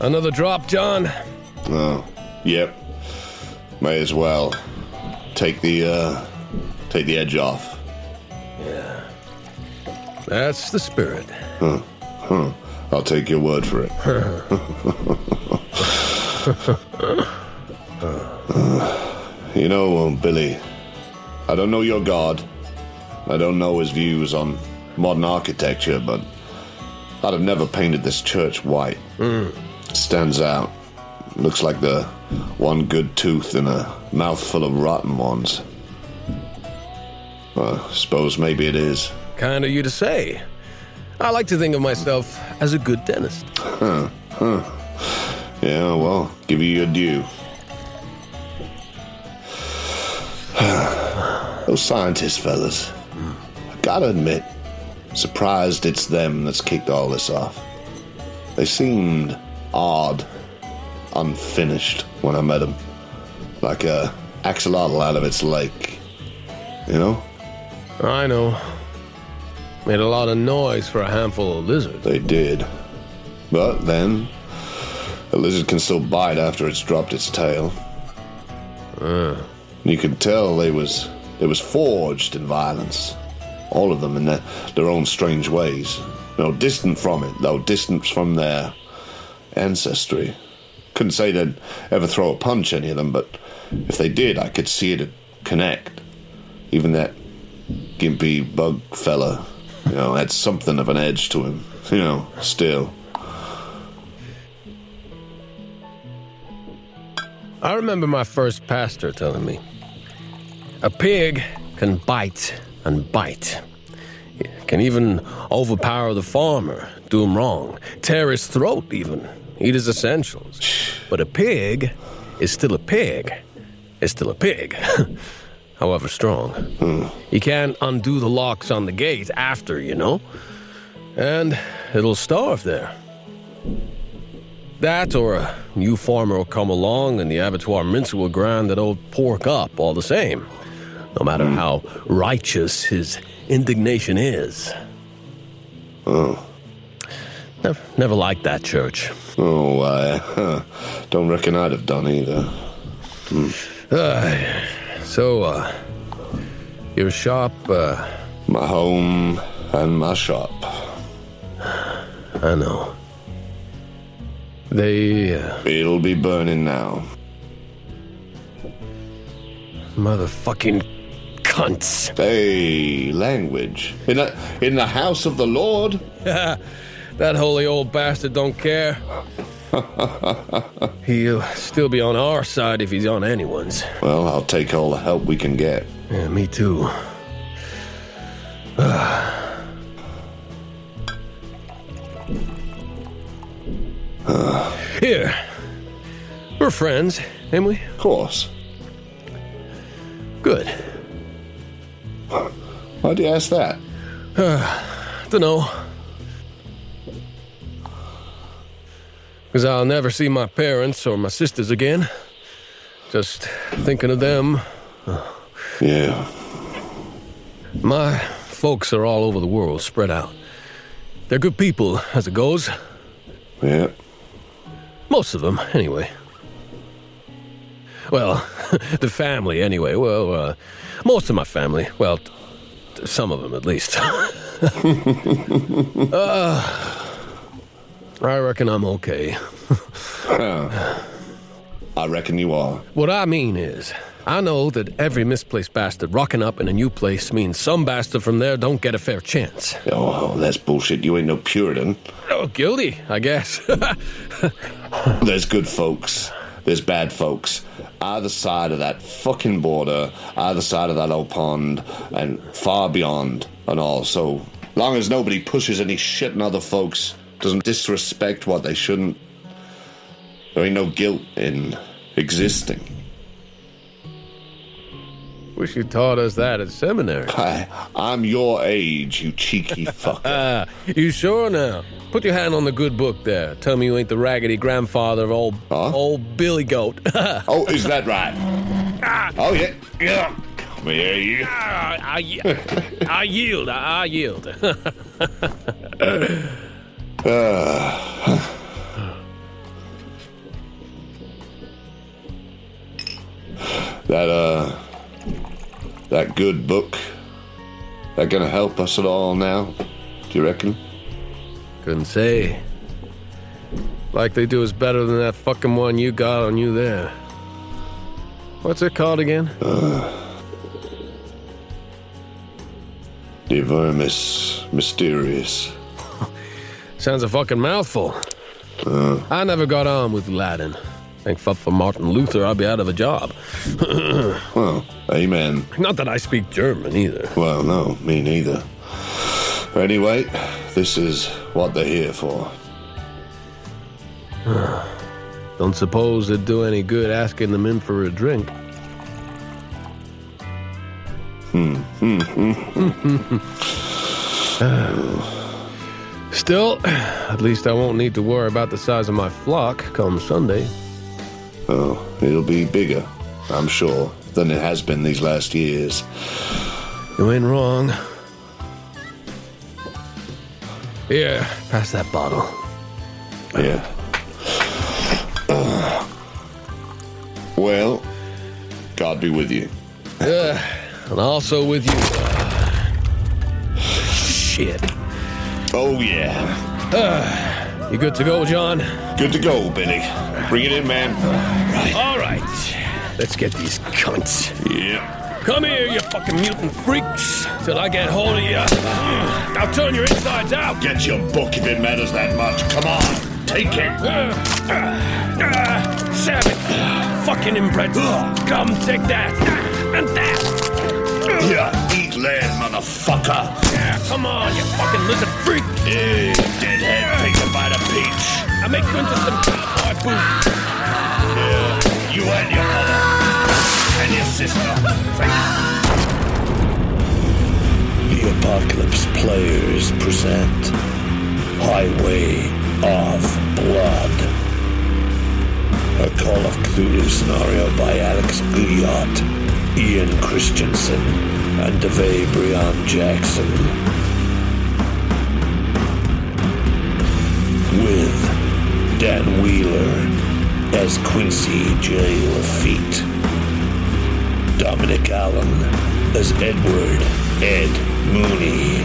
Another drop, John? Oh, yep. May as well take the uh, take the edge off. Yeah. That's the spirit. Huh. Huh. I'll take your word for it. you know, um, Billy, I don't know your God. I don't know his views on modern architecture, but I'd have never painted this church white. Mm. Stands out. Looks like the one good tooth in a mouthful of rotten ones. Well, I suppose maybe it is. Kind of you to say. I like to think of myself as a good dentist. Huh. Huh. Yeah, well, give you your due. Those scientist fellas, I gotta admit, surprised it's them that's kicked all this off. They seemed odd, unfinished when I met him. Like a axolotl out of its lake. You know? I know. Made a lot of noise for a handful of lizards. They did. But then, a lizard can still bite after it's dropped its tail. Uh. You could tell they was they was forged in violence. All of them in their, their own strange ways. You know, distant from it, though distant from their ancestry. Couldn't say they'd ever throw a punch, any of them, but if they did, I could see it connect. Even that gimpy bug fella, you know, had something of an edge to him. You know, still. I remember my first pastor telling me a pig can bite and bite. Can even overpower the farmer, do him wrong, tear his throat, even, eat his essentials. But a pig is still a pig, is still a pig, however strong. Hmm. You can't undo the locks on the gate after, you know? And it'll starve there. That or a new farmer will come along and the abattoir mincer will grind that old pork up all the same, no matter hmm. how righteous his indignation is. Oh. Never, never liked that church. Oh, I huh. don't reckon I'd have done either. Hmm. Uh, so, uh, your shop, uh, My home and my shop. I know. They, uh, It'll be burning now. motherfucking cunts. Hey, language. In, a, in the house of the Lord? that holy old bastard don't care. He'll still be on our side if he's on anyone's. Well, I'll take all the help we can get. Yeah, me too. Here. We're friends, ain't we? Of course. Good. Why'd you ask that? Dunno. Because I'll never see my parents or my sisters again. Just thinking of them. Yeah. My folks are all over the world, spread out. They're good people, as it goes. Yeah. Most of them, anyway. Well, the family, anyway. Well, uh, most of my family. Well, t- some of them, at least. uh, I reckon I'm okay. I reckon you are. What I mean is, I know that every misplaced bastard rocking up in a new place means some bastard from there don't get a fair chance. Oh, that's bullshit. You ain't no Puritan. Oh, guilty, I guess. There's good folks. There's bad folks. Either side of that fucking border, either side of that old pond, and far beyond and all. So long as nobody pushes any shit on other folks, doesn't disrespect what they shouldn't, there ain't no guilt in existing. Wish you taught us that at seminary. I, I'm your age, you cheeky fucker. you sure now? Put your hand on the good book there. Tell me you ain't the raggedy grandfather of old huh? old Billy Goat. oh, is that right? Ah. Oh yeah, yeah. Come here, you. Ah, I, I, yield. I, I yield. uh. that uh that good book, that gonna help us at all now? Do you reckon? Couldn't say. Likely do is better than that fucking one you got on you there. What's it called again? Uh, De Vermis Mysteriis. Sounds a fucking mouthful. Uh. I never got on with Latin. Thank fuck for Martin Luther, I'll be out of a job. Well, amen. Not that I speak German either. Well, no, me neither. Anyway, this is what they're here for. Don't suppose it'd do any good asking them in for a drink. Hmm. Still, at least I won't need to worry about the size of my flock come Sunday. Oh, it'll be bigger, I'm sure, than it has been these last years. You ain't wrong. Here, pass that bottle. Yeah. well, God be with you. yeah, And also with you. Shit. Oh, yeah. Ah, you good to go, John? Good to go, Benny. Bring it in, man. All right. Let's get these cunts. Yeah. Come here, you fucking mutant freaks, till I get hold of you. I'll turn your insides out. Get your book if it matters that much. Come on, take it. Uh, uh, uh, savage. Fucking inbred. Come, take that. And that. Yeah, eat lead, motherfucker. Yeah, come on, you fucking lizard freak. Hey, deadhead, take a bite of peach. I make you into some cowboy boots. Yeah, you and your mother. And your sister. The Apocalypse Players present Highway of Blood. A Call of Cthulhu scenario by Alex Guillotte, Ian Christiansen, and Davae Breon Jaxson. With Dan Wheeler as Quincy J. Lafitte. Dominic Allen as Edward Ed Mooney.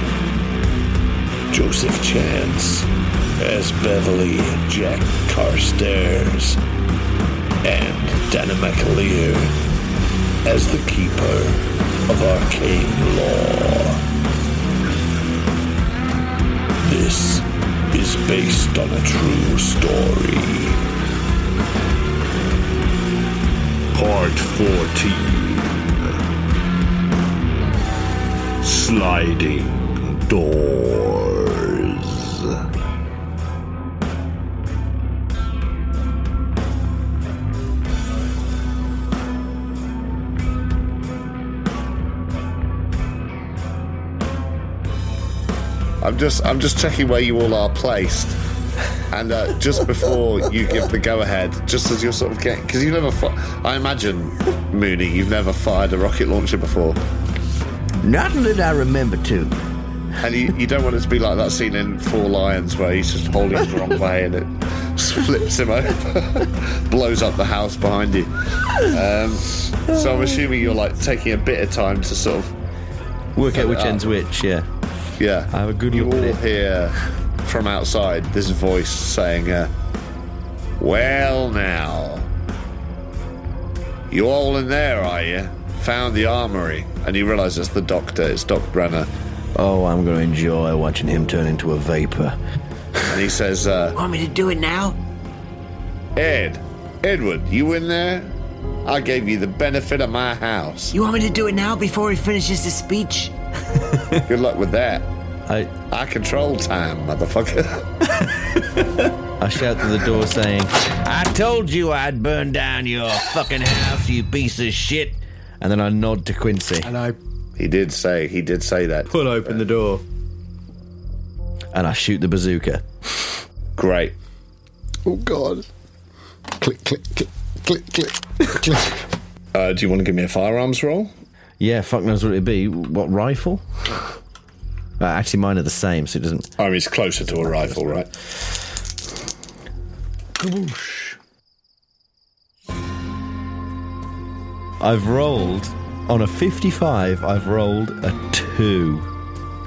Joseph Chance as Beverley Jack Carstairs. And Danann McAleer as the Keeper of Arcane Law. This is based on a true story. Part 14 Sliding Doors. I'm just I'm just checking where you all are placed. And uh, just before you give the go ahead, just as you're sort of getting, because you've never, fi- I imagine, Mooney, you've never fired a rocket launcher before, Not that I remember to. and you, you don't want it to be like that scene in Four Lions where he's just holding it the wrong way and it flips him over, blows up the house behind you. Um, so I'm assuming you're like taking a bit of time to sort of, Work out which Uh, end's which, yeah. Yeah. I have a good You look at all it. hear from outside this voice saying, uh, "Well now, you all in there, are you? Found the armory?" And you realise it's the doctor. It's Doc Brenner, Oh, I'm going to enjoy watching him turn into a vapor. and he says, uh, Want me to do it now? "Ed, Edward, you in there? I gave you the benefit of my house. You want me to do it now before he finishes his speech? Good luck with that. I, I control time, motherfucker." I shout to the door saying, I told you I'd burn down your fucking house, you piece of shit. And then I nod to Quincy. And I he did say. He did say that. pull open the door. And I shoot the bazooka. Great. Oh God! Click, click, click, click, click, click. Uh, do you want to give me a firearms roll? Yeah, fuck knows what it'd be. What, rifle? Uh, actually, mine are the same, so it doesn't. I mean, it's closer to a rifle, right? I've rolled on a 55. I've rolled a two.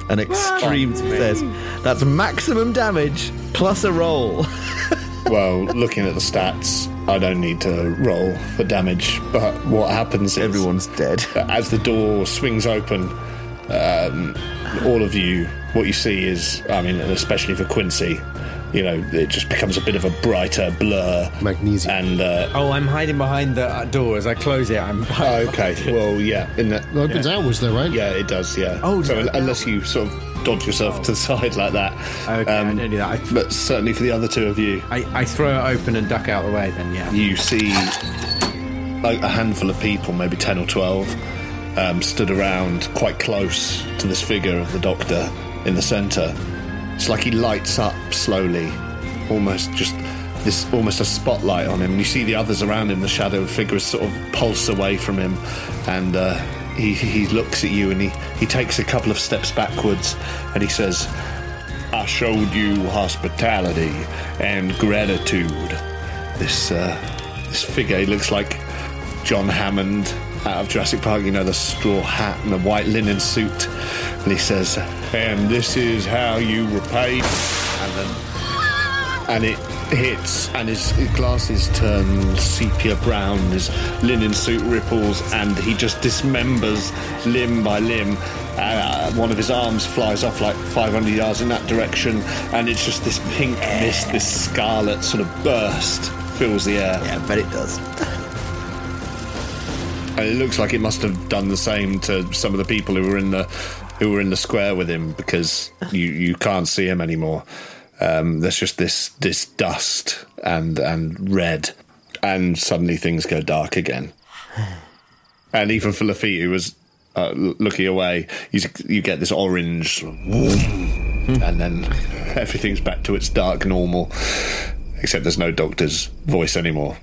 An extreme success. That's maximum damage plus a roll. Well, looking at the stats, I don't need to roll for damage. But what happens is Everyone's dead. as the door swings open, um, all of you, what you see is, I mean, and especially for Quincy, you know, it just becomes a bit of a brighter blur. Magnesium. And uh, Oh, I'm hiding behind the uh, door. As I close it, I'm. oh, okay, well, yeah, in that, It opens outwards, though, right? yeah, it does, yeah. Oh, so no. unless you sort of dodge yourself to the side like that, Okay, I don't do that. I, but certainly for the other two of you, I, I throw it open and duck out of the way. Then yeah. you see like a handful of people, maybe 10 or 12, um, stood around quite close to this figure of the doctor in the centre. It's like he lights up slowly, almost just this almost a spotlight on him. And you see the others around him, the shadow figures sort of pulse away from him, and uh, he, he looks at you and he, he takes a couple of steps backwards and he says, I showed you hospitality and gratitude. This uh, this figure, he looks like John Hammond out of Jurassic Park. You know, the straw hat and the white linen suit. And he says, "And this is how you repay." And then, and it hits, and his, glasses turn sepia brown. His linen suit ripples, and he just dismembers limb by limb. Uh, one of his arms flies off like 500 yards in that direction, and it's just this pink mist, this scarlet sort of burst fills the air. Yeah, bet it does. And it looks like it must have done the same to some of the people who were in the who were in the square with him because you, you can't see him anymore. Um, there's just this this dust and and red, and suddenly things go dark again. And even for Lafitte, who was uh, looking away, you you get this orange, and then everything's back to its dark normal, except there's no doctor's voice anymore.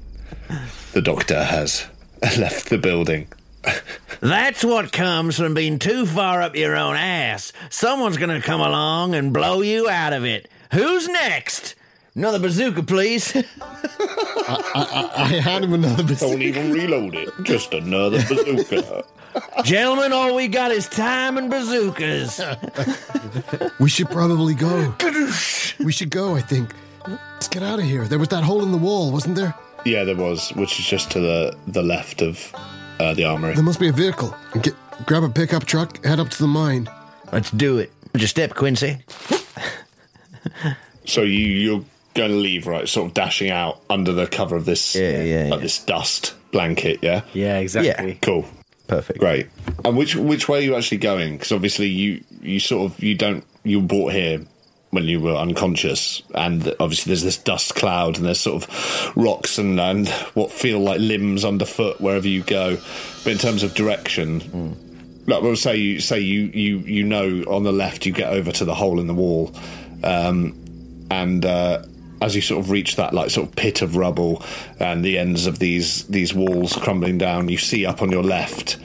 The doctor has left the building. That's what comes from being too far up your own ass. Someone's gonna come along and blow you out of it. Who's next? Another bazooka, please. I had him another bazooka. Don't even reload it. Just another bazooka. Gentlemen, all we got is time and bazookas. We should probably go. we should go, I think. Let's get out of here. There was that hole in the wall, wasn't there? Yeah, there was, which is just to the the left of uh, the armory. There must be a vehicle. Get, grab a pickup truck, head up to the mine. Let's do it. Just step, Quincy. So you you're going to leave, right? Sort of dashing out under the cover of this, Yeah, yeah, like yeah. this dust blanket. Yeah, Yeah, exactly. cool. Perfect. Great. And which which way are you actually going? Because obviously you you sort of you don't you were brought here when you were unconscious, and obviously there's this dust cloud and there's sort of rocks and and what feel like limbs underfoot wherever you go. But in terms of direction, like we'll say you say you you you know on the left you get over to the hole in the wall, um, and. Uh, as you sort of reach that like sort of pit of rubble and the ends of these these walls crumbling down, you see up on your left,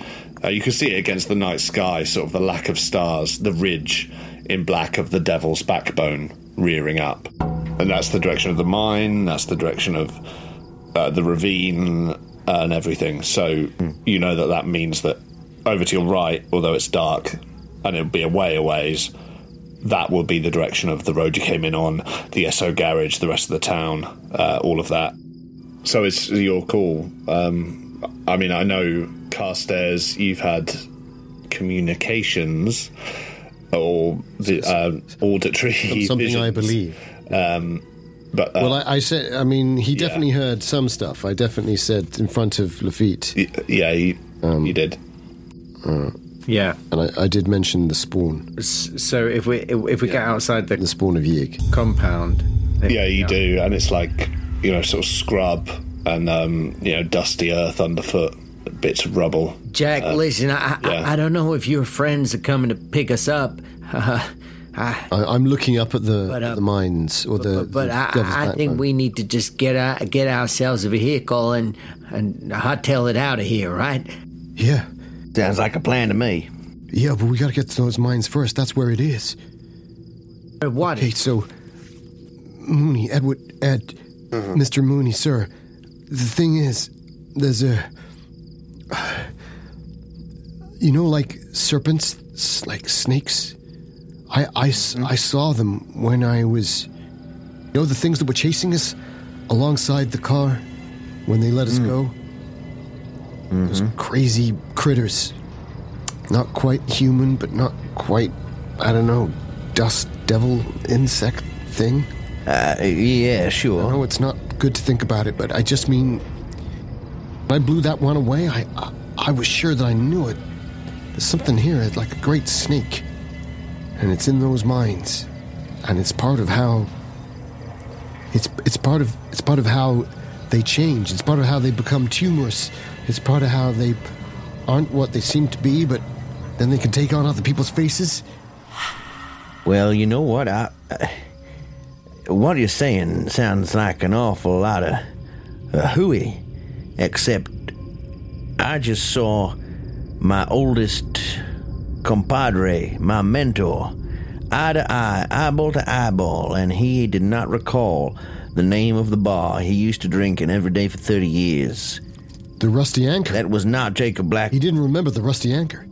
uh, you can see it against the night sky, sort of the lack of stars, the ridge in black of the devil's backbone rearing up, and that's the direction of the mine. That's the direction of uh, the ravine and everything. So you know that that means that over to your right, although it's dark and it'll be a way a ways, that will be the direction of the road you came in on, the Esso garage, the rest of the town, uh, all of that. So it's your call. Um, I mean, I know Carstairs, you've had communications or the uh, auditory Something I visions, believe. But uh, Well, I, I said, I mean, he definitely heard some stuff. I definitely said in front of Lafitte, yeah, you, Um, you did. Yeah. and I, I did mention the spawn, So if we if we get outside the the spawn of Yig. compound, Yeah, you do, and it's like you know, sort of scrub and um, you know, dusty earth underfoot, bits of rubble. Jack, listen, I, yeah. I I don't know if your friends are coming to pick us up. Uh, I, I, I'm looking up at the But, uh, the mines or the. but but the I, I think we need to just get out, get ourselves a vehicle and and hightail it out of here, right? Yeah, Sounds like a plan to me. yeah, but we gotta get to those mines first. That's where it is. Or What? Okay, so Mooney, Edward, Ed, Mr. Mooney, sir. The thing is, there's a you know, like serpents, like snakes. I, I, mm-hmm. I saw them when I was, you know, the things that were chasing us alongside the car when they let us mm. go. Those mm-hmm. crazy critters. Not quite human, but not quite, I don't know, dust devil insect thing. Uh, yeah, I sure. know it's not good to think about it, but I just mean, when I blew that one away, I, I, I was sure that I knew it. There's something here, like a great snake, and it's in those mines, and it's part of how. It's it's part of it's part of how they change. It's part of how they become tumorous. It's part of how they aren't what they seem to be, but then they can take on other people's faces. Well, you know what? I, what you're saying sounds like an awful lot of uh, hooey, except I just saw my oldest compadre, my mentor, eye to eye, eyeball to eyeball, and he did not recall the name of the bar he used to drink in every day for 30 years. The rusty anchor. That was not Jacob Black. he didn't remember the rusty anchor.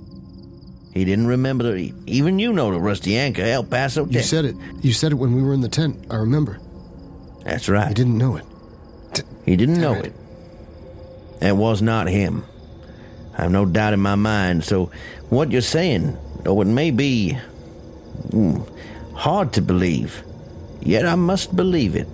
He didn't remember the. Even you know the Rusty Anchor, El Paso. You said it. You said it when we were in the tent. I remember. That's right. He didn't know it. He didn't know it. it. It was not him. I have no doubt in my mind. So, what you're saying, though it may be mm, hard to believe, yet I must believe it.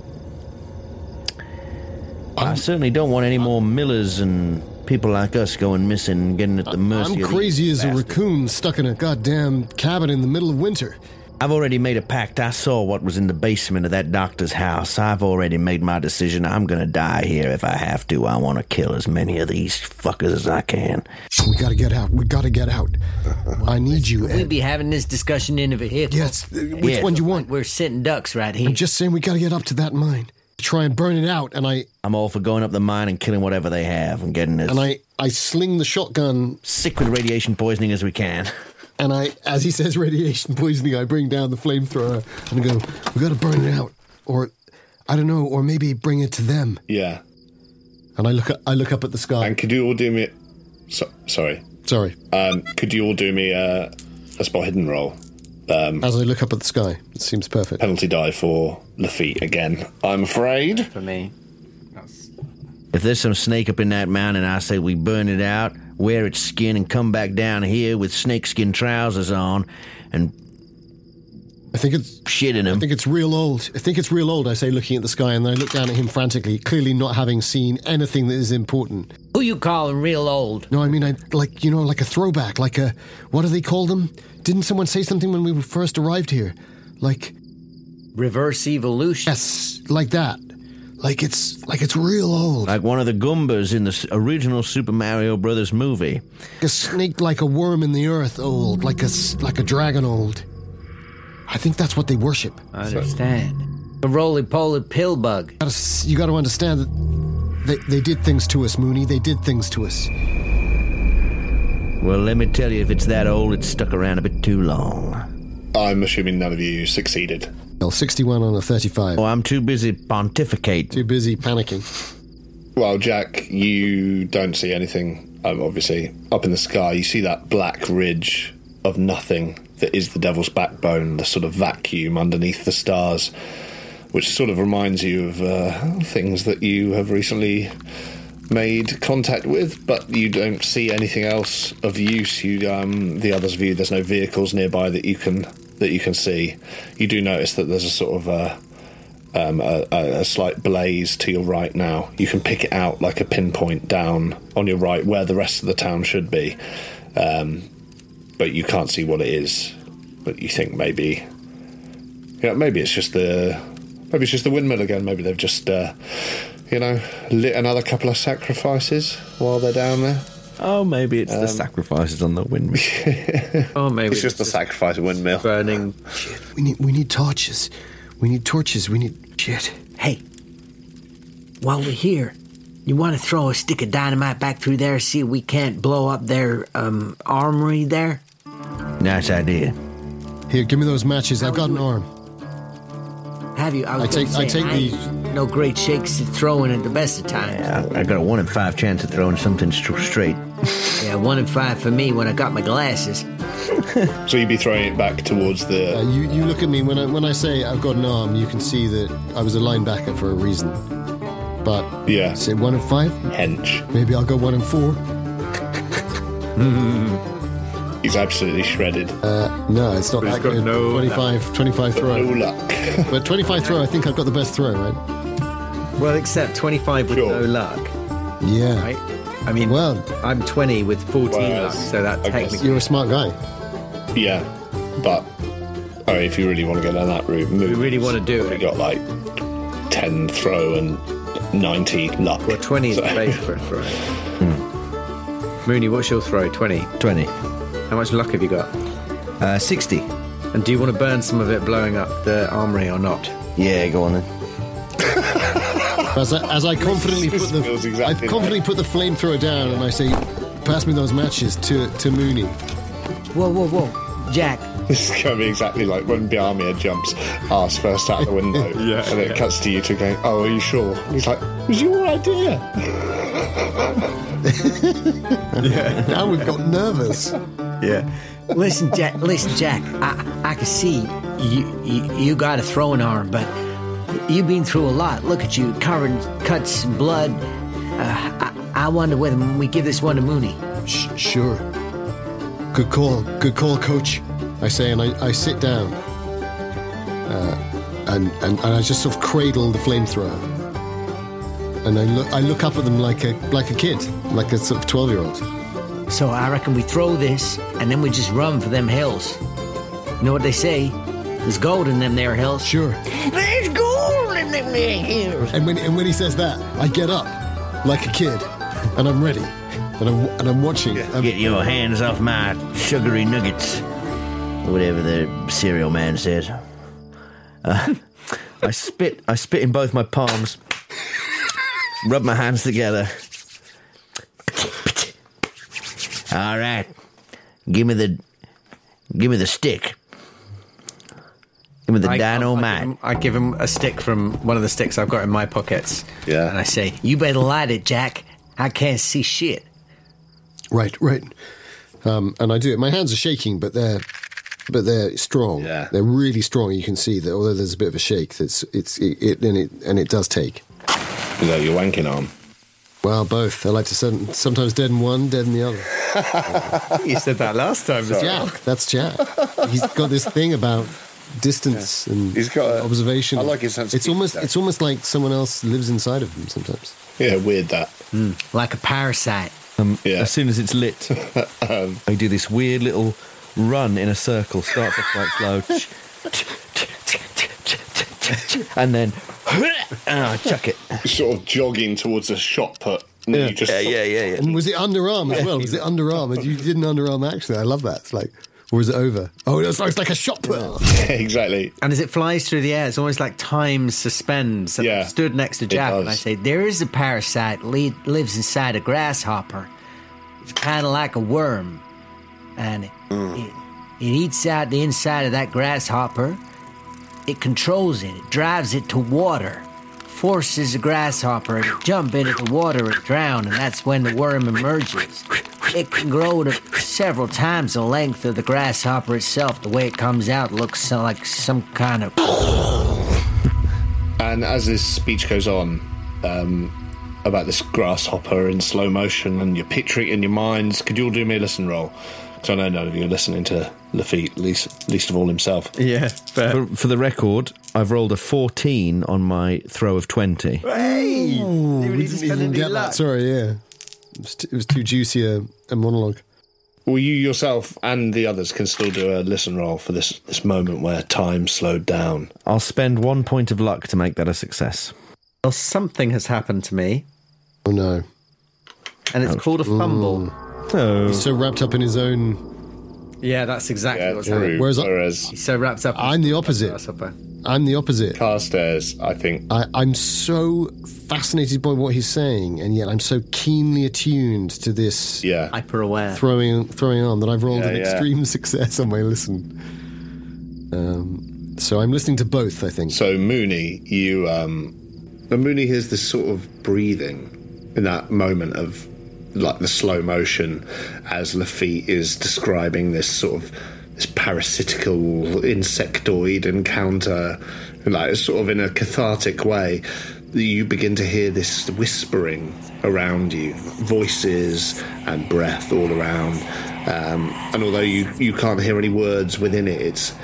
I certainly don't want any more Millers and people like us going missing and getting at the mercy I'm of crazy as a raccoon stuck in a goddamn cabin in the middle of winter. I've already made a pact. I saw what was in the basement of that doctor's house. I've already made my decision. I'm gonna die here if I have to. I want to kill as many of these fuckers as I can. We gotta get out. We gotta get out. I need you, We'd be having this discussion in a vehicle. Yes, uh, which Yeah. one do you want? We're sitting ducks right here. I'm just saying we gotta get up to that mine. Try and burn it out, and I I'm all for going up the mine and killing whatever they have and getting this. and I I sling the shotgun, sick with radiation poisoning as we can. and I, as he says, radiation poisoning. I bring down the flamethrower and go. We gotta burn it out, or I don't know, or maybe bring it to them. Yeah. And I look up, I look up at the sky. And could you all do me? So, sorry. Sorry. Um, could you all do me a, a spot hidden roll? As I look up at the sky, it seems perfect. Penalty die for Lafitte again. I'm afraid. For me, that's If there's some snake up in that mountain, I say we burn it out, wear its skin, and come back down here with snakeskin trousers on and I think it's shit in him. I think it's real old. I think it's real old, I say, looking at the sky, and then I look down at him frantically, clearly not having seen anything that is important. Who you calling real old? No, I mean, I like, you know, like a throwback, like a, what do they call them? Didn't someone say something when we first arrived here? Like, Reverse evolution. yes, like that. Like it's, like it's real old. Like one of the Goombas in the original Super Mario Brothers movie. a snake like a worm in the earth old, like a, s- like a dragon old. I think that's what they worship. I understand. The roly poly pill bug. You got to understand that they, they did things to us, Mooney. They did things to us. Well, let me tell you, if it's that old, it's stuck around a bit too long. I'm assuming none of you succeeded. Well, 61 on a 35. Oh, I'm too busy pontificate. Too busy panicking. Well, Jack, you don't see anything. Um, obviously, up in the sky, you see that black ridge of nothing that is the Devil's Backbone, the sort of vacuum underneath the stars, which sort of reminds you of uh, things that you have recently made contact with, but you don't see anything else of use. You, um, the others view, there's no vehicles nearby that you can that you can see. You do notice that there's a sort of uh, um, a, a, a slight blaze to your right now. You can pick it out like a pinpoint down on your right where the rest of the town should be, um, but you can't see what it is. But you think maybe, yeah, maybe it's just the maybe it's just the windmill again. Maybe they've just uh, you know lit another couple of sacrifices while they're down there. Oh, maybe it's the sacrifices on the windmill. oh maybe It's just the sacrifice windmill. burning. We need we need torches. We need torches. We need shit. Hey, while we're here, you want to throw a stick of dynamite back through there, see if we can't blow up their um, armory there? nice idea. Here, give me those matches. I've got an arm. Have you? I, was I take- gonna I say, take ain't No great shakes at throwing at the best of times. I, I got a one in five chance of throwing something str- straight. Yeah, uh, one and five for me when I got my glasses. So you'd be throwing it back towards the. Uh, you, you look at me when I when I say I've got an arm. You can see that I was a linebacker for a reason. But Yeah. say one and five. hench. Maybe I'll go one and four. He's absolutely shredded. No, it's not He's that good. no 25, 25 no throw. luck. But 25 throw, I think I've got the best throw, right? Well, except 25 with Sure. no luck, Yeah. right? I mean, Well- I'm 20 with 14 Well, luck, so that I technically. You're a smart guy. yeah, but oh, if you really want to go down that route, we really wanna do it. We it. got like ten throw and ninety luck. Well, 20 is So- the base for a throw. Mooney, what's your throw? 20. 20. How much luck have you got? Uh, 60. And do you want to burn some of it blowing up the armory or not? Yeah, go on then. As I, as I confidently put the exactly I confidently like- put the flamethrower down and I say, "Pass me those matches to to Mooney." Whoa, whoa, whoa. Jack, This is going to be exactly like when Biamia jumps ass first out the window, Yeah, and it yeah. cuts to you two going, "Oh, are you sure?" He's like, "It was your idea." Now we've got nervous. Yeah. listen, Jack, listen, Jack. I, I can see you, you, you got a throwing arm, but you've been through a lot. Look at you, covered in cuts and blood. Uh, I, I wonder whether we give this one to Mooney. Sh- sure. Good call. Good call, coach. I say, and I, I sit down. Uh, and, and, and I just sort of cradle the flamethrower. And I look I look up at them like a like a kid, like a sort of twelve year old. So I reckon we throw this, and then we just run for them hills. You know what they say? There's gold in them there hills. Sure. And when and when he says that, I get up like a kid, and I'm ready, and I'm and I'm watching. I'm- Get your hands off my sugary nuggets. Whatever the cereal man says. Uh, I spit I spit in both my palms. Rub my hands together. All right. Give me the give me the stick. Give me the I, I, give dynamite. I give him a stick from one of the sticks I've got in my pockets. Yeah. And I say, You better light it, Jack. I can't see shit. Right, right. Um, and I do it. My hands are shaking, but they're but they're strong. Yeah. They're really strong. You can see that although there's a bit of a shake, that's it's it, it and it and it does take. Is that your wanking arm? Well, both. I like to some- sometimes dead in one, dead in the other. You said that last time. as well. Jack, that's Jack. He's got this thing about distance and He's got a- observation. I like his sense of It's almost detail. it's almost like someone else lives inside of him sometimes. Yeah, weird that. Like a parasite. Um, Yeah. As soon as it's lit, I do this weird little run in a circle. Starts off quite slow, and then and I chuck it. Sort of jogging towards a shot put. And then you just Yeah, yeah, yeah, yeah. And was it underarm as well? Was it underarm? And you did an underarm action. I love that. It's like, or is it over? Oh, it's, it's like a shot put. exactly. And as it flies through the air, it's almost like time suspends. And I Yeah, stood next to Jack and I I say, say, There is a parasite le- lives inside a grasshopper. It's kind of like a worm. And it, mm. it, it eats out the inside of that grasshopper. It controls it, it drives it to water, forces a grasshopper to jump into the water and drown, and that's when the worm emerges. It can grow to several times the length of the grasshopper itself. The way it comes out looks like some kind of. And as this speech goes on um, about this grasshopper in slow motion, and you're picturing it in your minds, could you all do me a listen roll? Because I know none of you are listening to Lafitte, least least of all himself. Yeah, fair. For, for the record, I've rolled a 14 on my throw of 20. Hey! We didn't even get that. Sorry, yeah. It was, t- it was too juicy a, a monologue. Well, you yourself and the others can still do a listen roll for this this moment where time slowed down. I'll spend one point of luck to make that a success. Well, something has happened to me, Oh no. and it's called a fumble. Oh. He's so wrapped up in his own. Yeah, that's exactly Yeah, what's true. happening. Whereas I- Whereas He's so wrapped up. I'm the opposite. grasshopper. I'm the opposite. Carstairs, I think. I, I'm so fascinated by what he's saying, and yet I'm so keenly attuned to this Yeah. Hyper aware. throwing throwing on that I've rolled Yeah, an yeah. extreme success on my listen. Um, so I'm listening to both. I think. So Mooney, you um, when Mooney hears this sort of breathing in that moment of like the slow motion as Lafitte is describing this sort of this parasitical insectoid encounter, like sort of in a cathartic way. You begin to hear this whispering around you, voices and breath all around. Um, and although you, you can't hear any words within it, it's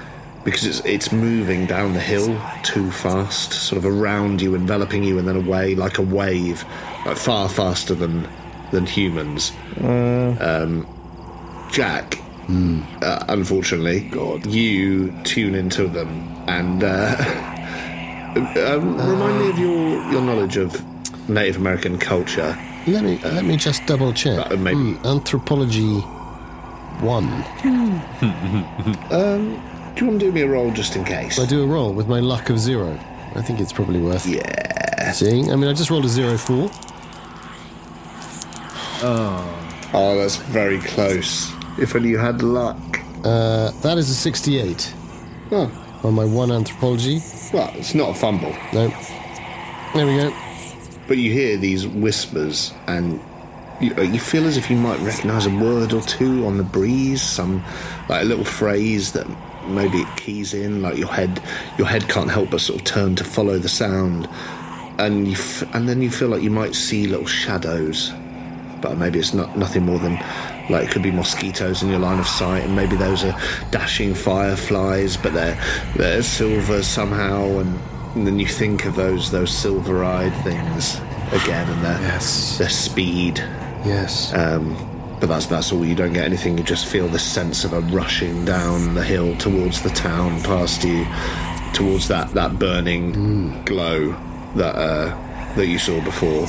because it's it's moving down the hill too fast, sort of around you, enveloping you, and then away like a wave, like far faster than than humans. Um, Jack, uh, unfortunately, God. you tune into them and uh, um, remind me of your your knowledge of Native American culture. Let me let me just double check. Uh, maybe- Hmm, anthropology one. Do you want to do me a roll just in case? I do a roll with my luck of zero. I think it's probably worth Yeah. seeing. I mean, I just rolled a zero four. Oh, Oh, that's very close. If only you had luck. Uh, that is a sixty-eight Oh, on my one anthropology. well, it's not a fumble. No. There we go. But you hear these whispers, and you, uh, you feel as if you might recognise a word or two on the breeze, some like a little phrase that maybe it keys in. Like your head, your head can't help but sort of turn to follow the sound, and you f- and then you feel like you might see little shadows, but maybe it's not nothing more than like it could be mosquitoes in your line of sight, and maybe those are dashing fireflies, but they're they're silver somehow, and, and then you think of those those silver-eyed things again, and their Yes. their speed. Yes. Um, but that's that's all. You don't get anything. You just feel the sense of a rushing down the hill towards the town, past you, towards that that burning glow that uh, that you saw before.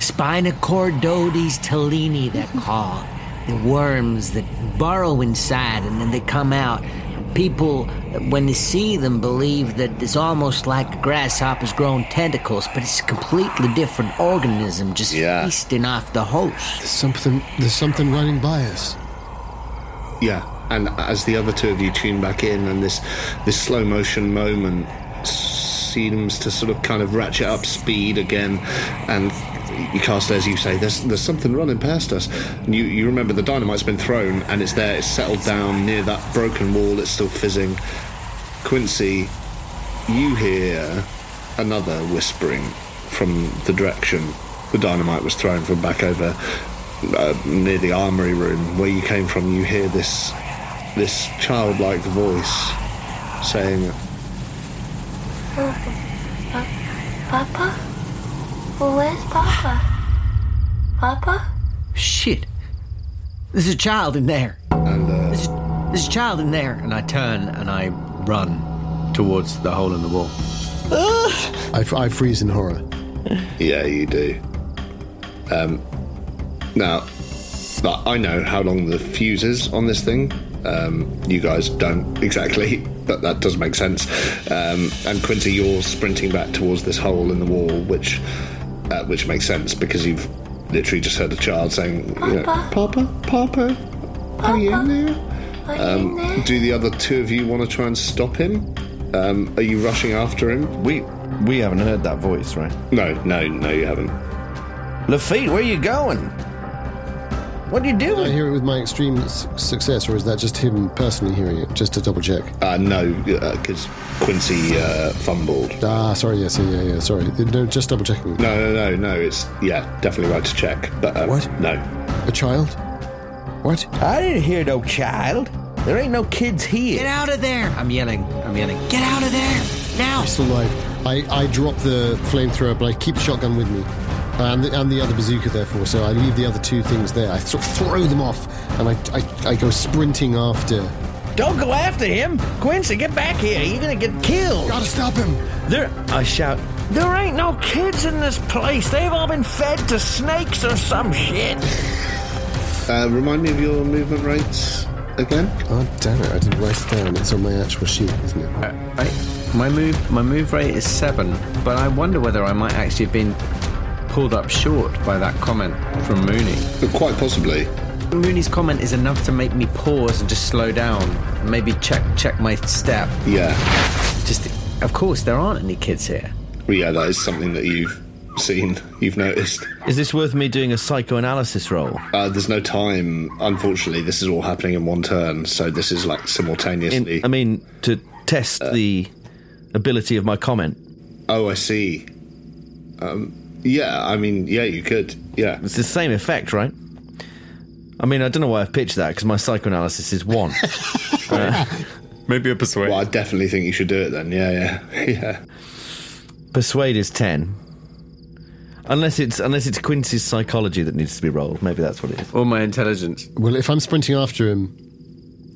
Spinochordodes tellinii, they're called. The worms that burrow inside and then they come out. People, when they see them, believe that it's almost like a grasshopper's grown tentacles, but it's a completely different organism just Yeah. feasting off the host. There's something. There's something running by us. Yeah, and as the other two of you tune back in, and this this slow motion moment seems to sort of kind of ratchet up speed again, and you cast as you say, there's there's something running past us. And you you remember the dynamite's been thrown, and it's there, it's settled down near that broken wall. It's still fizzing. Quincy, you hear another whispering from the direction the dynamite was thrown from back over uh, near the armory room where you came from. You hear this this childlike voice saying, Papa? Well, where's Papa? Papa? Shit. There's a child in there. and uh, There's, there's a child in there. And I turn and I run towards the hole in the wall. I, I freeze in horror. "Yeah, you do." Um, now, I know how long the fuse is on this thing. Um, you guys don't exactly, but that does make sense. Um, and Quincy, you're sprinting back towards this hole in the wall, which uh, which makes sense because you've literally just heard a child saying, you know, Papa? "Papa, Papa, are you in there?" Are you Um, in there? do the other two of you want to try and stop him? Um, are you rushing after him? We we haven't heard that voice, right? No, no, no, you haven't. Lafitte, where are you going? What are you do? I hear it with my extreme s- success, or is that just him personally hearing it? Just to double check. Uh, no, because Quincy uh, fumbled. Ah, sorry. Yes. Yeah. Yeah. Sorry. No, just double checking. No, no, no, no. It's yeah, definitely right to check. But uh, What? No. A child? What? I didn't hear no child. There ain't no kids here. Get here. out of there! I'm yelling. I'm yelling. Get out of there! Now! Still alive. I, I drop the flamethrower, but I keep the shotgun with me. Uh, and, the, and the other bazooka, therefore. So I leave the other two things there. I sort of throw them off, and I, I, I go sprinting after. Don't go after him. Quincy, get back here. You're gonna get killed. Gotta stop him! There, I shout. There ain't no kids in this place. They've all been fed to snakes or some shit. Uh, remind me of your movement rates again. Oh, damn it. I didn't write it down. It's on my actual sheet, isn't it? I, my move my move rate is seven, but I wonder whether I might actually have been pulled up short by that comment from Mooney. But quite possibly. Mooney's comment is enough to make me pause and just slow down, and maybe check check my step. Yeah. Just, of course, there aren't any kids here. Well, yeah, that is something that you've seen, you've noticed. Is this worth me doing a psychoanalysis roll? Uh, there's no time. Unfortunately, this is all happening in one turn, so this is like simultaneously. In, I mean, to test the ability of my comment. oh, I see. Um, yeah, I mean, yeah, you could. Yeah. It's the same effect, right? I mean, I don't know why I've pitched that because my psychoanalysis is one. Maybe a persuade. Well, I definitely think you should do it then. Yeah, yeah, yeah. Persuade is ten. Unless it's unless it's Quincy's psychology that needs to be rolled. Maybe that's what it is. Or my intelligence. Well, if I'm sprinting after him,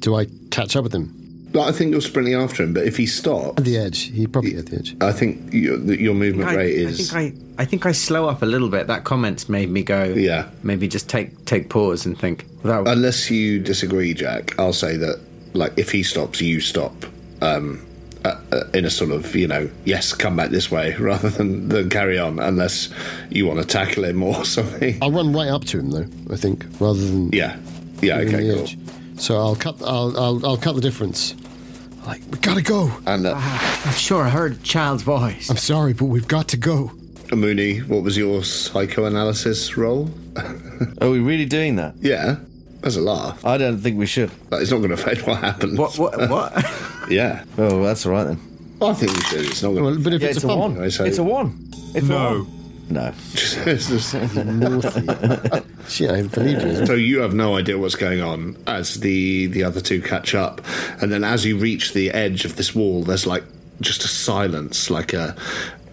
do I catch up with him? But I think you're sprinting after him, but if he stopped, At the edge. He probably at the edge. I think your, that your movement I, rate I is. think I, I think I slow up a little bit. That comment's made me go. Yeah. Maybe just take take pause and think. That Unless you disagree, Jack, I'll say that, like, if he stops, you stop. Um, uh, uh, in a sort of, you know, yes, come back this way, rather than, than carry on, unless you want to tackle him or something. I'll run right up to him though. I think rather than Yeah, yeah, okay, cool. edge. So I'll cut. I'll, I'll I'll cut the difference. Like we gotta go. And uh, I'm sure I heard a child's voice. I'm sorry, but we've got to go. Mooney, what was your psychoanalysis roll? Are we really doing that? Yeah, as a laugh. I don't think we should. But it's not going to affect what happens. what what what? Yeah, Oh, that's all right then. I think we should. It's not going Well, to. but if Yeah, it's, it's, a a fun, one. I say- It's a one. It's a one. No. Shit, I believe you. So you have no idea what's going on as the the other two catch up, and then as you reach the edge of this wall, there's like just a silence, like a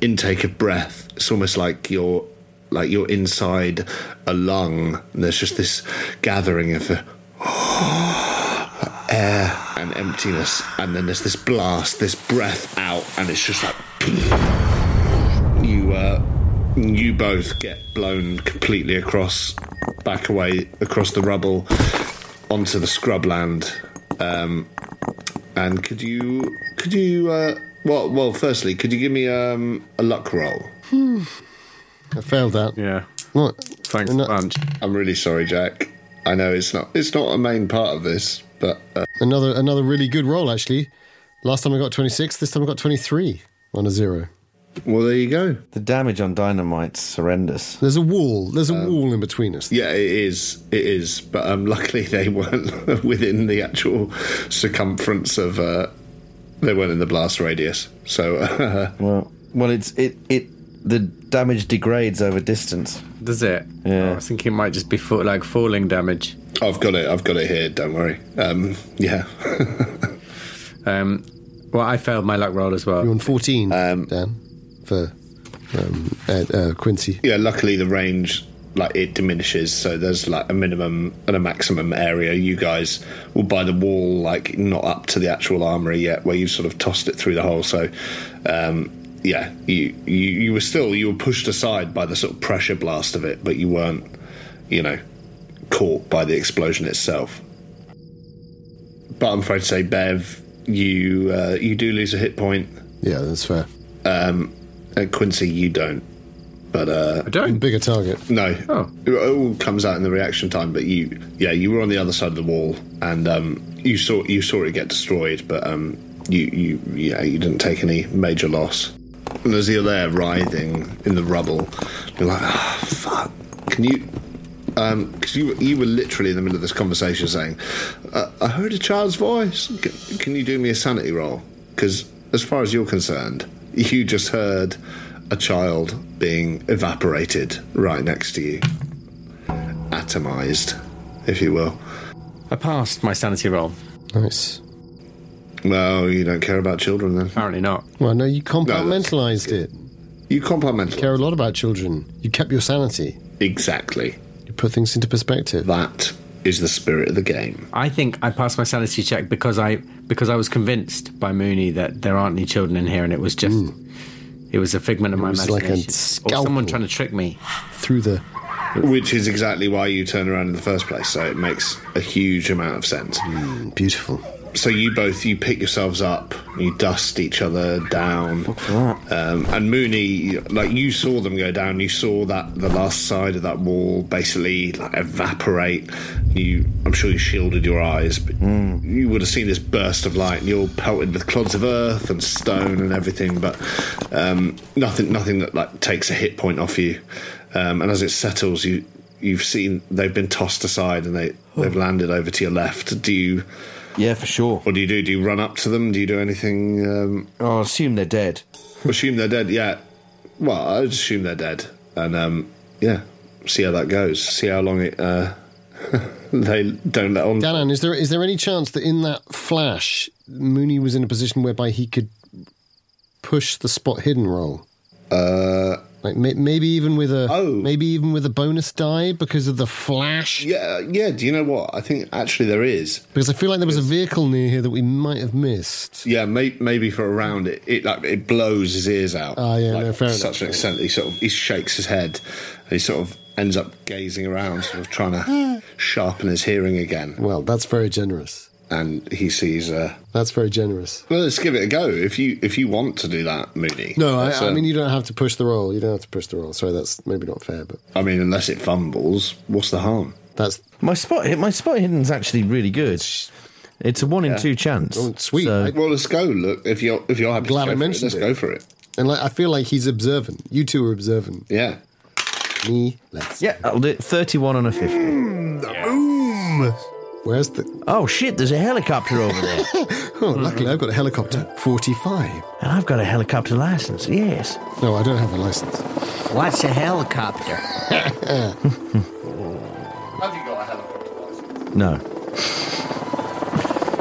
intake of breath. It's almost like you're like you're inside a lung, and there's just this gathering of uh, air and emptiness, and then there's this blast, this breath out, and it's just like you uh, you both get blown completely across back away across the rubble onto the scrubland um, and could you could you uh, well well firstly could you give me um, a luck roll Hmm. I failed that. yeah. What? Thanks We're a not- bunch. i'm really sorry jack i know it's not it's not a main part of this but uh, Another another really good roll actually. Last time I got 26. This time I got 23 on a zero. Well there you go The damage on dynamite's horrendous. There's a wall. There's a wall in between us. yeah it is it is but um, luckily they weren't within the actual circumference of uh, they weren't in the blast radius so uh, Well, well, it's it it the damage degrades over distance. Does it? Yeah. I was thinking it might just be fa- like falling damage. I've got it. I've got it here. Don't worry. Um, yeah. Um, well, I failed my luck roll as well. You're on 14, Um, Dan, for um, Ed, uh, Quincy. yeah. Luckily, the range like it diminishes, so there's like a minimum and a maximum area. You guys will by the wall, like not up to the actual armory yet, where you sort of tossed it through the hole. So, um, yeah, you, you you were still you were pushed aside by the sort of pressure blast of it, but you weren't, you know, caught by the explosion itself. But I'm afraid to say, Bev, you uh, you do lose a hit point. Yeah, that's fair. Um, and Quincy, you don't. But uh, I don't. Bigger target. no, Oh. it all comes out in the reaction time. But you, yeah, you were on the other side of the wall, and um, you saw you saw it get destroyed. But um, you, you, yeah, you didn't take any major loss. And as you're there writhing in the rubble, you're like, ah, fuck. Can you? Because you you were literally in the middle of this conversation saying, uh, "I heard a child's voice. Can, can you do me a sanity roll?" Because as far as you're concerned, you just heard a child being evaporated right next to you, atomized, if you will. I passed my sanity roll. Nice. Well, you don't care about children then. Apparently not. Well, no, you compartmentalized it. You compliment Care a lot about children. You kept your sanity. exactly. You put things into perspective. That is the spirit of the game. I think I passed my sanity check because I because I was convinced by Mooney that there aren't any children in here, and it was just hmm. it was a figment of my was like a imagination, or someone trying to trick me. Through the. Which is exactly why you turn around in the first place, so it makes a huge amount of sense. Hmm, beautiful. So you both you pick yourselves up, you dust each other down, um, and Mooney, like you saw them go down. You saw that the last side of that wall basically like evaporate. You, I'm sure you shielded your eyes, but you would have seen this burst of light. And you're pelted with clods of earth and stone and everything, but um, nothing, nothing that like takes a hit point off you. Um, and as it settles, you you've seen they've been tossed aside and they they've landed over to your left. Do you? Yeah, for sure. What do you do? Do you run up to them? Do you do anything? Um, I'll assume they're dead. assume they're dead. Yeah. Well, I assume they're dead, and um, yeah, see how that goes. See how long it uh, they don't let on. Danann, is there is there any chance that in that flash, Mooney was in a position whereby he could push the spot hidden roll? Uh, Like may, maybe even with a Oh. maybe even with a bonus die because of the flash. yeah, yeah. Do you know what? I think actually there is. Because I feel like there was a vehicle near here that we might have missed. Yeah, may, maybe for a round it, it like it blows his ears out. Ah, yeah, like, no, fair to enough. Such an extent, that he sort of he shakes his head, and he sort of ends up gazing around, sort of trying to sharpen his hearing again. Well, that's very generous. And he sees. Uh, That's very generous. well, let's give it a go. If you if you want to do that, Mooney. No, I, That's, I uh, mean you don't have to push the roll. You don't have to push the roll. Sorry, that's maybe not fair, but I mean, unless it fumbles, what's the harm? that's My spot, my spot hidden's actually really good. It's a one in two chance. Oh, sweet. So- Well, let's go. Look, if you're if you're happy, Glad to I go for it, mentioned let's it. go for it. and like I feel like he's observant. You two are observant. Yeah. Me, less. yeah, I'll do it. Thirty-one on a fifty. Where's the? Oh shit! There's a helicopter over there, Oh, luckily I've got a helicopter. Forty-five. and I've got a helicopter license. Yes. No, I don't have a license. What's a helicopter? Have you got a helicopter license? No.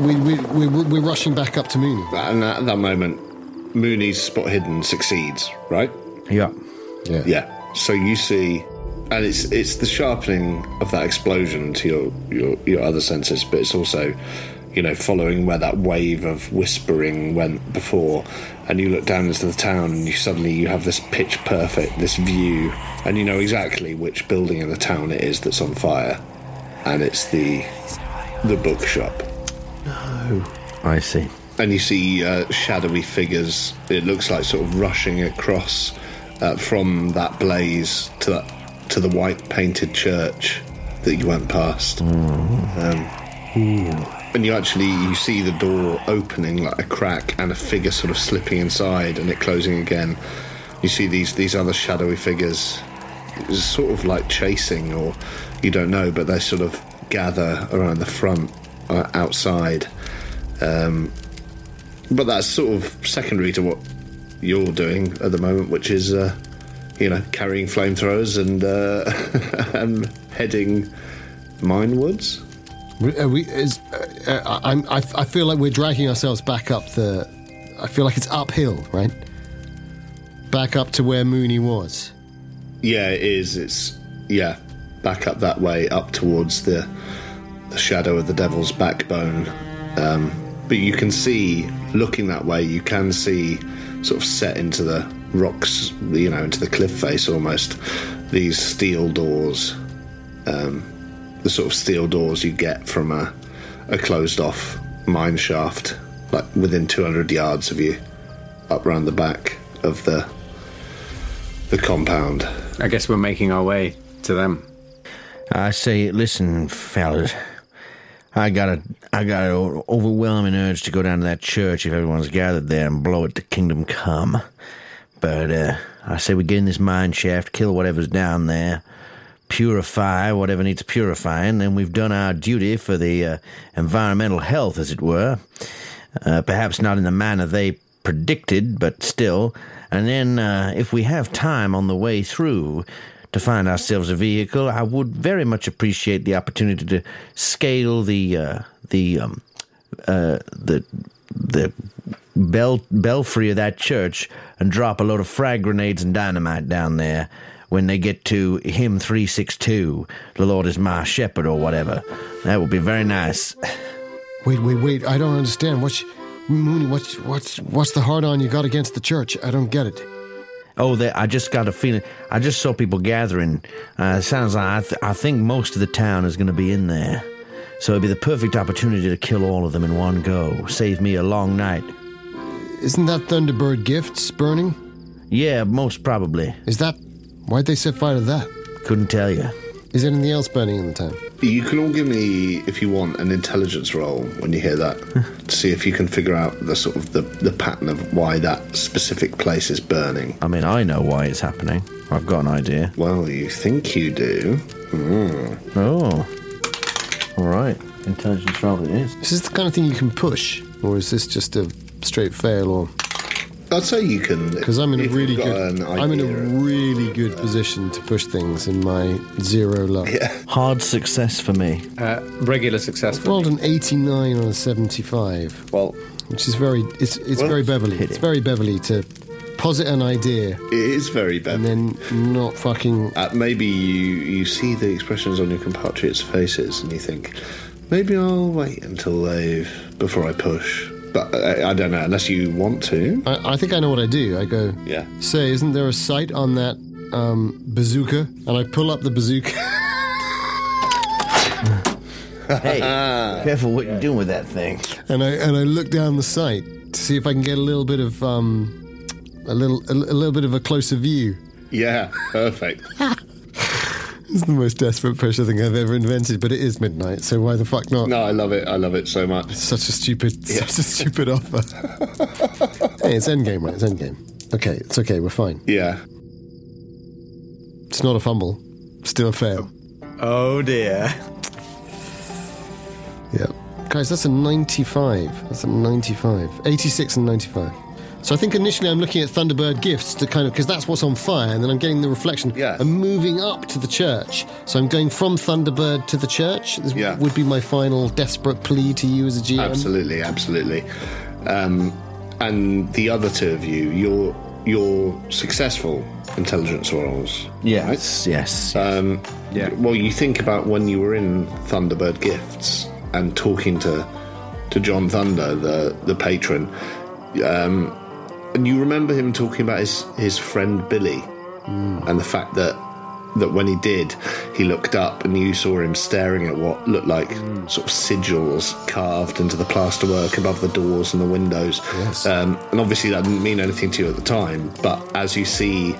We we we we're rushing back up to Mooney. And at that moment, Mooney's spot hidden succeeds, right? Yeah. Yeah. Yeah. So you see, and it's it's the sharpening of that explosion to your your your other senses, but it's also, you know, following where that wave of whispering went before, and you look down into the town, and you suddenly you have this pitch perfect this view, and you know exactly which building in the town it is that's on fire, and it's the the bookshop. No, I see. and you see uh, shadowy figures. It looks like sort of rushing across uh, from that blaze to that to the white painted church that you went past. Um, and you actually you see the door opening like a crack and a figure sort of slipping inside and it closing again. You see these these other shadowy figures, sort of like chasing, or you don't know, but they sort of gather around the front uh, outside. Um, but that's sort of secondary to what you're doing at the moment, which is, uh, you know, carrying flamethrowers and uh, and heading mine woods. Are we, is, uh, uh, I'm, I, I feel like we're dragging ourselves back up the. I feel like it's uphill, right? Back up to where Mooney was. Yeah, it is. It's yeah, back up that way, up towards the the shadow of the devil's backbone. Um, but you can see, looking that way, you can see sort of set into the rocks, you know, into the cliff face almost. These steel doors, um, the sort of steel doors you get from a a closed off mine shaft, like within 200 yards of you, up round the back of the the compound. I guess we're making our way to them. I say, listen, fellas. I got a, I got an overwhelming urge to go down to that church if everyone's gathered there and blow it to kingdom come. But uh, I say we get in this mine shaft, kill whatever's down there, purify whatever needs purifying, then we've done our duty for the uh, environmental health, as it were. Uh, perhaps not in the manner they predicted, but still. And then, uh, if we have time on the way through to find ourselves a vehicle, I would very much appreciate the opportunity to scale the uh, the um, uh, the the bel- belfry of that church and drop a load of frag grenades and dynamite down there. When they get to hymn three six two, the Lord is my shepherd or whatever, that would be very nice. Wait, wait, wait! I don't understand. What's Mooney? What's what's what's the hard on you got against the church? I don't get it. Oh, they, I just got a feeling. I just saw people gathering. Uh, sounds like I, th- I think most of the town is going to be in there. So it'd be the perfect opportunity to kill all of them in one go. Save me a long night. Isn't that Thunderbird Gifts burning? Yeah, most probably. Is that. Why'd they set fire to that? Couldn't tell you. Is anything else burning in the town? You can all give me, if you want, an intelligence roll when you hear that to see if you can figure out the sort of the, the pattern of why that specific place is burning. I mean, I know why it's happening. I've got an idea. Well, you think you do. Hmm. Oh. All right. Intelligence roll it is. Is this the kind of thing you can push? Or is this just a straight fail? Or. I'd say you can. Because I'm in a if really you've got good. an I'm in a idea. really good position to push things in my zero luck. Hard success for me. Uh, regular success. I rolled an 89 on a 75, Well, which is very. It's it's Well, very Beverley. It's very Beverley to posit an idea it is very bad. and then not fucking. uh, maybe you you see the expressions on your compatriots' faces and you think, maybe I'll wait until they've before I push. But I, I don't know unless you want to. I, I think I know what I do. I go. Yeah. Say, isn't there a sight on that um, bazooka? And I pull up the bazooka. Hey, careful what you're doing with that thing. and I and I look down the sight to see if I can get a little bit of um, a little a, a little bit of a closer view. Yeah, perfect. It's the most desperate pressure thing I've ever invented, but it is midnight, so why the fuck not? no, I love it. I love it so much. Such a stupid, such a stupid offer. hey, it's endgame, right? It's endgame. Okay, it's okay. We're fine. Yeah. It's not a fumble. Still a fail. Oh dear. Yeah. Guys, that's a 95. That's a 95. 86 and 95. So I think initially I'm looking at Thunderbird gifts to kind of because that's what's on fire, and then I'm getting the reflection. Yeah. I'm moving up to the church, so I'm going from Thunderbird to the church. This Yeah. would be my final desperate plea to you as a GM. Absolutely, absolutely. Um, and the other two of you, you're you're successful intelligence rolls. Yes, yes. Um, Yeah. Well, you think about when you were in Thunderbird Gifts and talking to to John Thunder, the the patron, um, and you remember him talking about his his friend Billy and the fact that that when he did, he looked up and you saw him staring at what looked like sort of sigils carved into the plasterwork above the doors and the windows. Yes. Um, and obviously that didn't mean anything to you at the time, but as you see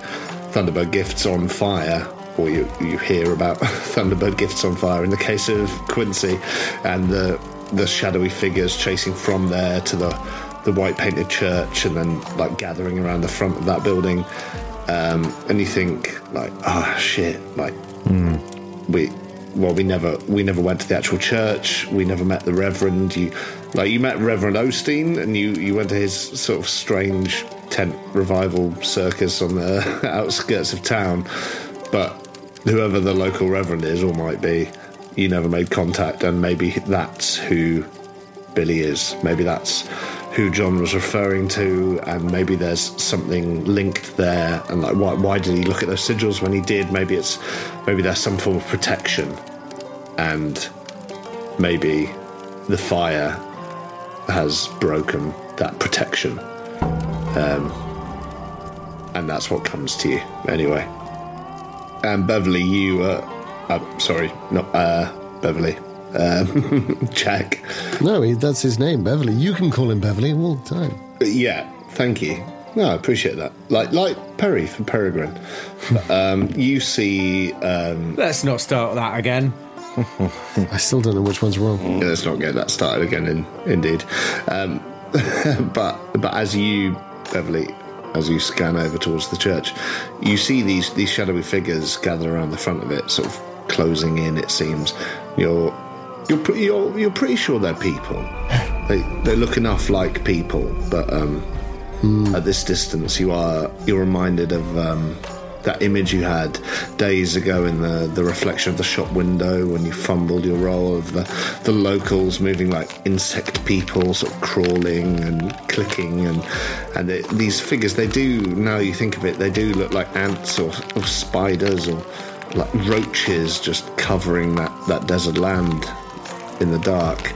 Thunderbird Gifts on fire, or you, you hear about Thunderbird Gifts on fire in the case of Quincy, and the the shadowy figures chasing from there to the the white painted church, and then like gathering around the front of that building, um, and you think like, ah, shit, like we well we never we never went to the actual church. We never met the reverend. You like you met reverend osteen and you you went to his sort of strange tent revival circus on the outskirts of town. But whoever the local reverend is or might be you never made contact and maybe that's who billy is. Maybe that's who john was referring to and maybe there's something linked there and like why, why did he look at those sigils when he did? Maybe it's maybe there's some form of protection and maybe the fire has broken that protection. Um, and that's what comes to you anyway. And beverley you uh, uh sorry not uh beverley um, jack No, he, that's his name, Beverley. You can call him Beverley all the time. Yeah, thank you. No, I appreciate that. Like like Perry from Peregrine. um, you see, um, Let's not start that again. I still don't know which one's wrong. let's not get that started again. In, indeed, um, but but as you, Beverley, as you scan over towards the church, you see these these shadowy figures gather around the front of it, sort of closing in. It seems you're. You're, pre- you're, you're pretty sure they're people. They, they look enough like people, but um, at this distance, you are you're reminded of um, that image you had days ago in the, the reflection of the shop window when you fumbled your roll of the, the locals moving like insect people, sort of crawling and clicking, and and they, these figures they do now you think of it they do look like ants or, or spiders or like roaches just covering that, that desert land in the dark.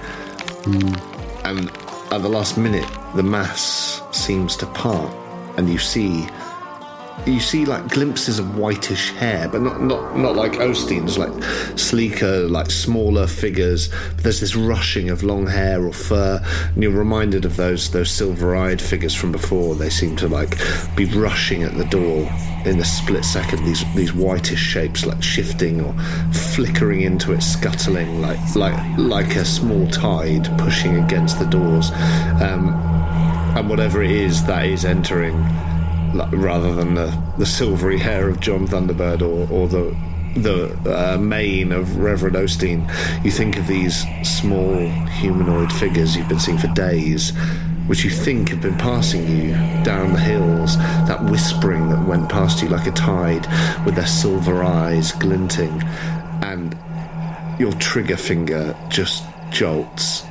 Hmm. And at the last minute the mass seems to part and you see you see like glimpses of whitish hair, but not not not like Osteen's, like sleeker, like smaller figures. But there's this rushing of long hair or fur, and you're reminded of those those silver-eyed figures from before. They seem to like be rushing at the door in the split second. These these whitish shapes, like shifting or flickering into it, scuttling like like like a small tide pushing against the doors. Um, and whatever it is that is entering rather than the, the silvery hair of John Thunderbird or, or the the uh, mane of Reverend Osteen, you think of these small humanoid figures you've been seeing for days, which you think have been passing you down the hills, that whispering that went past you like a tide, with their silver eyes glinting, and your trigger finger just jolts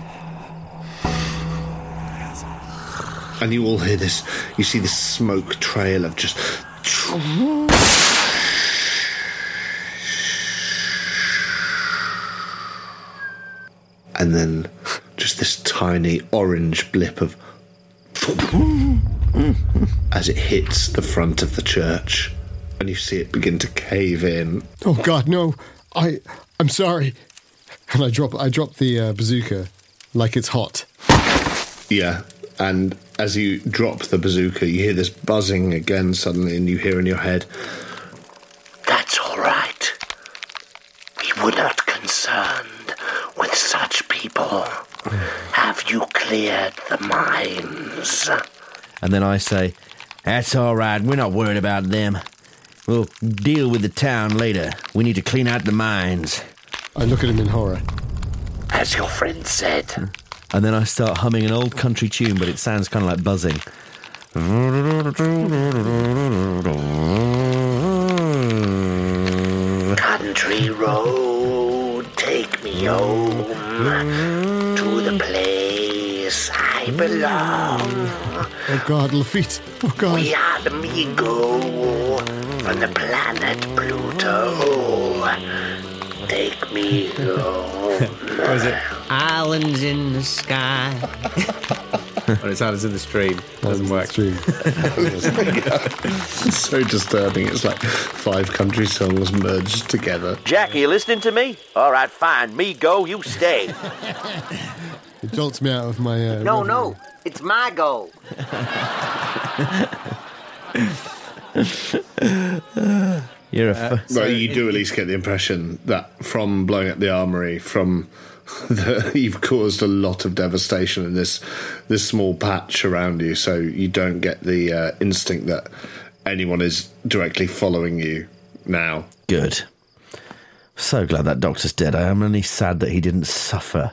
and you all hear this. You see this smoke trail of just. And then just this tiny orange blip of. As it hits the front of the church, and you see it begin to cave in. Oh God, no! I I'm sorry. And I drop I drop the uh, bazooka like it's hot. Yeah, and as you drop the bazooka, you hear this buzzing again suddenly, and you hear in your head, That's all right. We were not concerned with such people. Have you cleared the mines? And then I say, That's all right. We're not worried about them. We'll deal with the town later. We need to clean out the mines. I look at him in horror. As your friend said. Hmm. And then I start humming an old country tune, but it sounds kind of like buzzing. Country road, take me home to the place I belong. Oh God, Lafitte. Oh God. We are the Mi-Go from the planet Pluto. Take me home. Was it? Islands in the sky. Well, it's Islands in the Stream. Doesn't work. True. It's so disturbing. It's like five country songs merged together. Jack, are you listening to me? All right, fine. Me go, you stay. It jolts me out of my. Uh, No, reverie. no, it's my goal. You're a. F- Well, you do at least get the impression that from blowing up the armory, from the, you've caused a lot of devastation in this this small patch around you. So you don't get the uh, instinct that anyone is directly following you now. Good. So glad that doctor's dead. I am only sad that he didn't suffer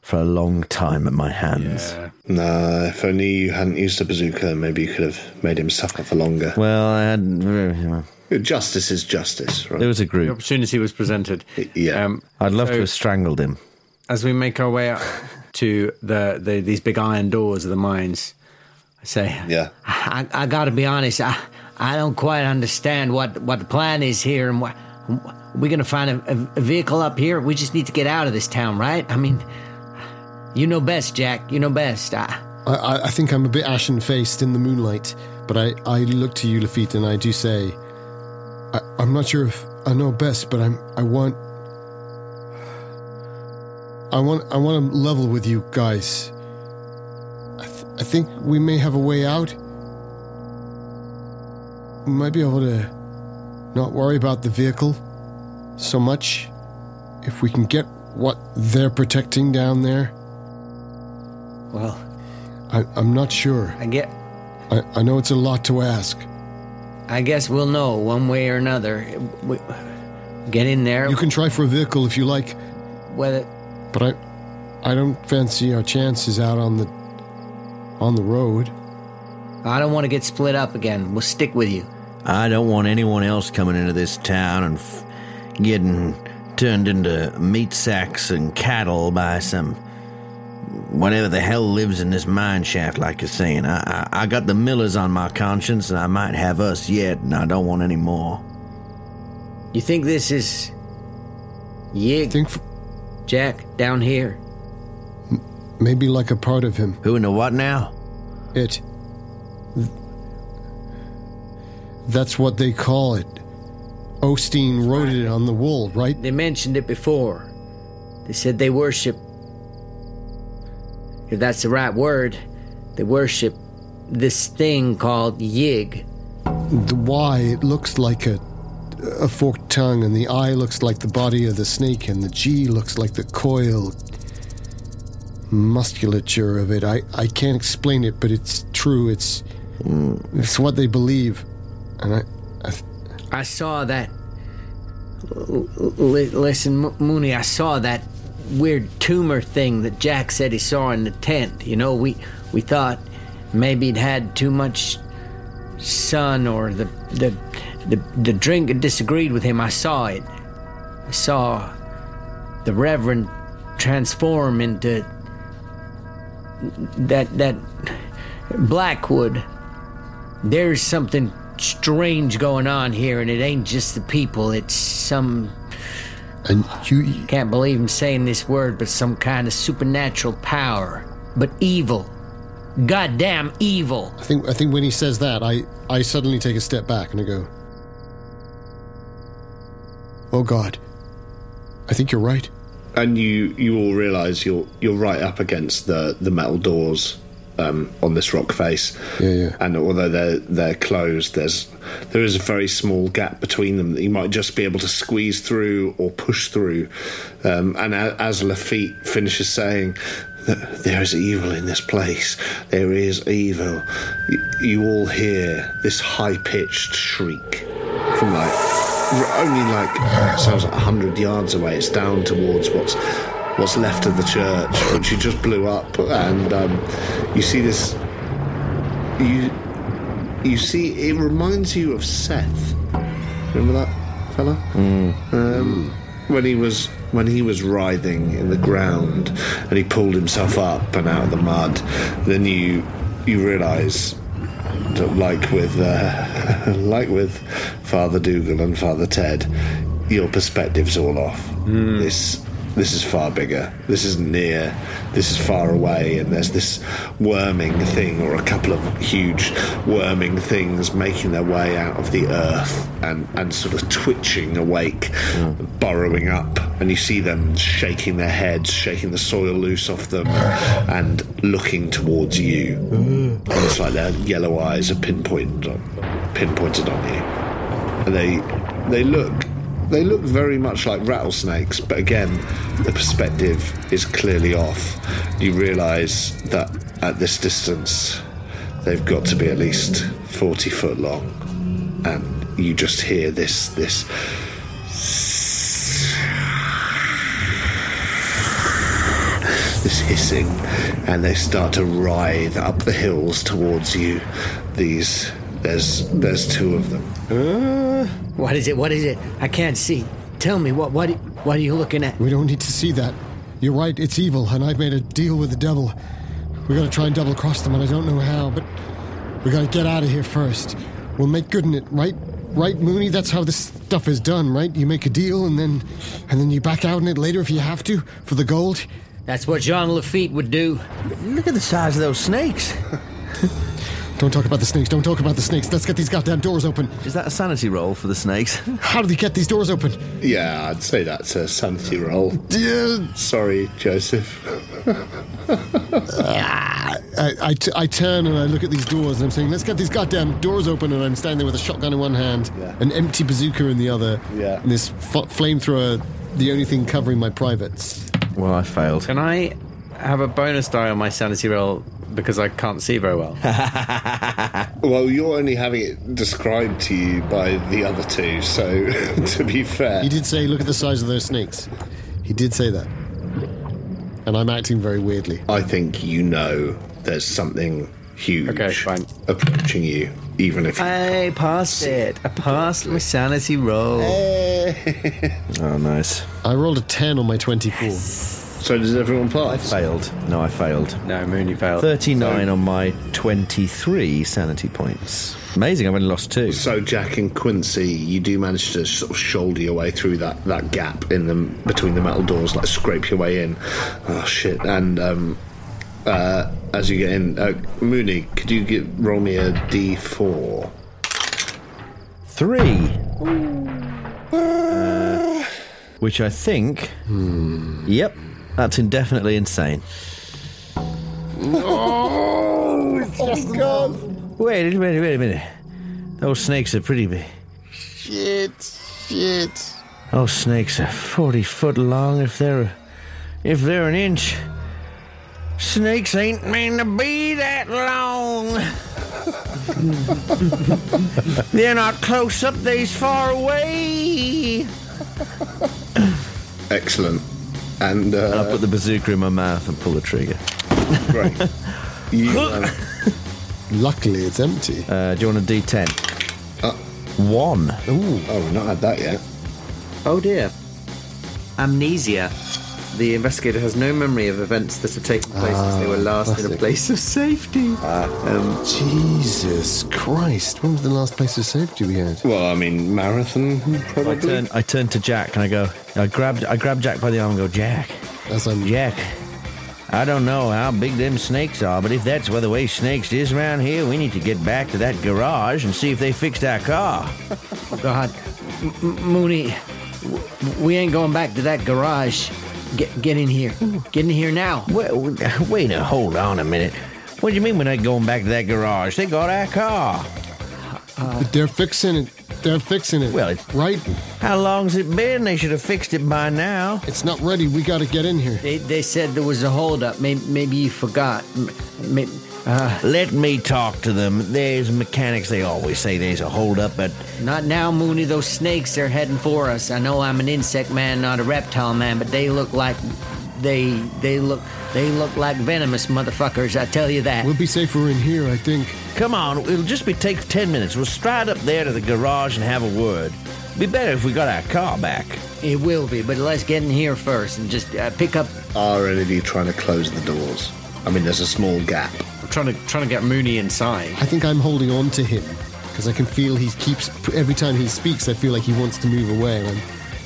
for a long time at my hands. Nah, if only you hadn't used the bazooka, maybe you could have made him suffer for longer. Well, I hadn't. Justice is justice, right? There was a group. The group. opportunity was presented. Yeah. Um, I'd love so to have strangled him. As we make our way up to the, the these big iron doors of the mines, I say, yeah. I, I gotta be honest, I, I don't quite understand what, what the plan is here and what. We're gonna find a, a, a vehicle up here. We just need to get out of this town, right? I mean, you know best, Jack. You know best. I, I, I- I think I'm a bit ashen faced in the moonlight, but I, I look to you, Lafitte, and I do say, I, I'm not sure if I know best, but I'm I want I want I want to level with you guys. I, th- I think we may have a way out. We might be able to not worry about the vehicle so much if we can get what they're protecting down there. well, I, I'm not sure. I get. I, I know it's a lot to ask. I guess we'll know one way or another. We, get in there. You can try for a vehicle if you like, whether but I I don't fancy our chances out on the on the road. I don't want to get split up again. We'll stick with you. I don't want anyone else coming into this town and f- getting turned into meat sacks and cattle by some whatever the hell lives in this mine shaft, like you're saying. I, I, I got the Millers on my conscience, and I might have us yet, and I don't want any more. You think this is I Yig, think f- Jack, down here? maybe like a part of him. Who in the what now? It. That's what they call it. Osteen wrote it on the wall, right? They mentioned it before. They said they worship. If that's the right word, they worship this thing called Yig. The Y, it looks like a, a forked tongue, and the eye looks like the body of the snake, and the G looks like the coil musculature of it. I, I can't explain it, but it's true. It's it's what they believe, and I, I I saw that. L- listen, Mo- Mooney, I saw that weird tumor thing that Jack said he saw in the tent. You know, we we thought maybe it had too much sun or the the the, the drink had disagreed with him. I saw it. I saw the Reverend transform into that that Blackwood. There's something strange going on here, and it ain't just the people. It's some and you can't believe I'm saying this word, but some kind of supernatural power, but evil. Goddamn evil. I think I think when he says that, I I suddenly take a step back and I go, "Oh God, I think you're right." and you you all realise you're you're right up against the the metal doors um, on this rock face. Yeah, yeah. And although they're they're closed, there's there is a very small gap between them that you might just be able to squeeze through or push through. Um, and a- as Lafitte finishes saying. There is evil in this place. There is evil. You, you all hear this high pitched shriek from like only like sounds like hundred yards away. It's down towards what's what's left of the church, which you just blew up, and um, you see this. You you see it reminds you of Seth. Remember that fella? Um, when he was when he was writhing in the ground and he pulled himself up and out of the mud, then you you realise like with uh, like with Father Dougal and Father Ted, your perspective's all off. This this is far bigger. This isn't near. This is far away, and there's this worming thing, or a couple of huge worming things making their way out of the earth and, and sort of twitching awake, hmm. burrowing up, and you see them shaking their heads, shaking the soil loose off them, and looking towards you. Hmm. And it's like their yellow eyes are pinpointed on, pinpointed on you, and they they look they look very much like rattlesnakes, but again, the perspective is clearly off. You realise that at this distance, they've got to be at least forty foot long, and you just hear this this this hissing, and they start to writhe up the hills towards you. These there's there's two of them. Uh, what is it? What is it? I can't see. Tell me what what what are you looking at? We don't need to see that. You're right, it's evil, and I've made a deal with the devil. We gotta try and double cross them, and I don't know how, but we gotta get out of here first. We'll make good in it, right? Right, Mooney? That's how this stuff is done, right? You make a deal and then and then you back out in it later if you have to for the gold. That's what Jean Lafitte would do. Look at the size of those snakes. Don't talk about the snakes. Don't talk about the snakes. Let's get these goddamn doors open. Is that a sanity roll for the snakes? How do we get these doors open? Yeah, I'd say that's a sanity roll. Yeah. Sorry, Joseph. I, I, t- I turn and I look at these doors and I'm saying, let's get these goddamn doors open. And I'm standing there with a shotgun in one hand, Yeah. an empty bazooka in the other, Yeah. and this f- flamethrower, the only thing covering my privates. well, I failed. Can I have a bonus die on my sanity roll because I can't see very well? Well, you're only having it described to you by the other two, so to be fair. He did say, look at the size of those snakes. He did say that. And I'm acting very weirdly. I think you know there's something huge Okay, fine. approaching you, even if I passed it. I passed my sanity roll. Oh, nice. I rolled a 10 on my 24. So does everyone pass? Failed. No, I failed. No, Mooney failed. 39 on my 23 sanity points. Amazing, I've only lost two. So Jack and Quincy, you do manage to sort of shoulder your way through that, that gap in the between the metal doors, like scrape your way in. Oh shit! And um, uh, as you get in, uh, Mooney, could you get, roll me a D4? three. Uh, which I think. Yep, that's indefinitely insane. Wait, wait, a wait a minute. Those snakes are pretty big. Shit, shit. Those snakes are forty foot long. If they're if they're an inch, snakes ain't meant to be that long. they're not close up. They's far away. Excellent. And And I uh, put the bazooka in my mouth and pull the trigger. great. You, um, Luckily, it's empty. Uh, do you want a D10? Uh. One. Ooh. oh, we've not had that yet. Oh dear. Amnesia. The investigator has no memory of events that have taken place since they were last in a place of safety. um, Jesus Christ. When was the last place of safety we had? Well, I mean, marathon probably. I probably. turn, I turn to Jack and I go, I grabbed, I grab Jack by the arm and go, Jack, As I'm Jack, I don't know how big them snakes are, but if that's where the way snakes is around here, we need to get back to that garage and see if they fixed our car. God, M- M- Mooney, w- we ain't going back to that garage. Get get in here. Get in here now. Well, wait a, hold on a minute. What do you mean we're not going back to that garage? They got our car. They're fixing it. They're fixing it. Well, it's- right. How long's it been? They should have fixed it by now. It's not ready. We got to get in here. They, they said there was a holdup. Maybe, maybe you forgot. M- Maybe, uh, Let me talk to them. There's mechanics. They always say there's a holdup, but not now, Mooney. Those snakes are heading for us. I know I'm an insect man, not a reptile man, but they look like they they look they look like venomous motherfuckers. I tell you that. We'll be safer in here, I think. come on. It'll just be take ten minutes. We'll stride up there to the garage and have a word. Be better if we got our car back. It will be, but let's get in here first and just uh, pick up. Are any of you trying to close the doors? I mean, there's a small gap. I'm trying to trying to get Mooney inside. I think I'm holding on to him because I can feel he keeps every time he speaks. I feel like he wants to move away. And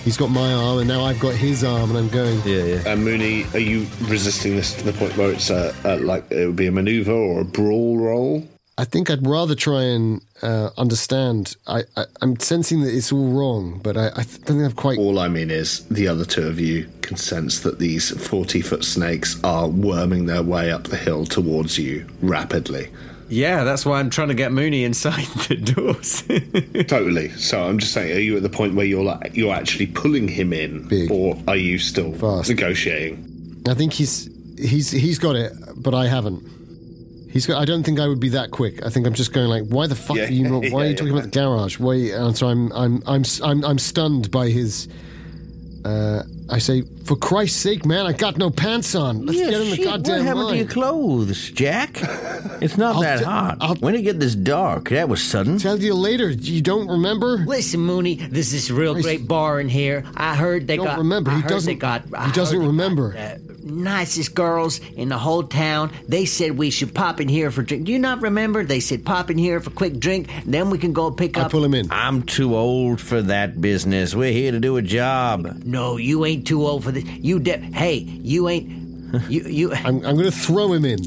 he's got my arm, and now I've got his arm, and I'm going. Yeah, yeah. And Mooney, are you resisting this to the point where it's a, a like it would be a maneuver or a brawl roll? I think I'd rather try and uh, understand. I, I, I'm sensing that it's all wrong, but I, I don't think I've quite. All I mean is the other two of you can sense that these 40 foot snakes are worming their way up the hill towards you rapidly. Yeah, that's why I'm trying to get Mooney inside the doors. Totally. So I'm just saying, are you at the point where you're like you're actually pulling him in, Big. or are you still Fast. negotiating? I think he's he's he's got it, but I haven't. He's got. I don't think I would be that quick. I think I'm just going like, why the fuck Yeah, are you not? Why are you talking yeah. about the garage? Why? And so I'm I'm I'm I'm I'm stunned by his. Uh, I say, for Christ's sake, man, I got no pants on. Let's Yeah, get in the shit, goddamn What happened line. to your clothes, Jack? It's not that t- hot. I'll- when did it get this dark? That was sudden. Tell you later. You don't remember? Listen, Mooney, there's this real Christ. great bar in here. I heard they Don't got. remember. I He heard doesn't- They got, I he doesn't heard they remember. Got, nicest girls in the whole town. They said we should pop in here for drink. Do you not remember? They said pop in here for quick drink. Then we can go pick I up. pull him in. I'm too old for that business. We're here to do a job. No, you ain't too old for this. You de- Hey, you ain't. You you. I'm I'm going to throw him in.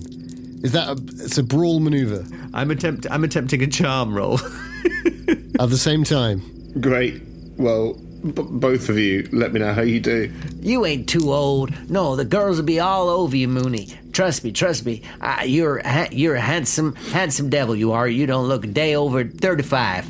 Is that a? It's a brawl maneuver. I'm attempt I'm attempting a charm roll. At the same time, Great. Well, b- both of you, let me know how you do. You ain't too old. No, the girls will be all over you, Mooney. Trust me, trust me. Uh, you're a ha- you're a handsome handsome devil. You are. You don't look a day over thirty-five.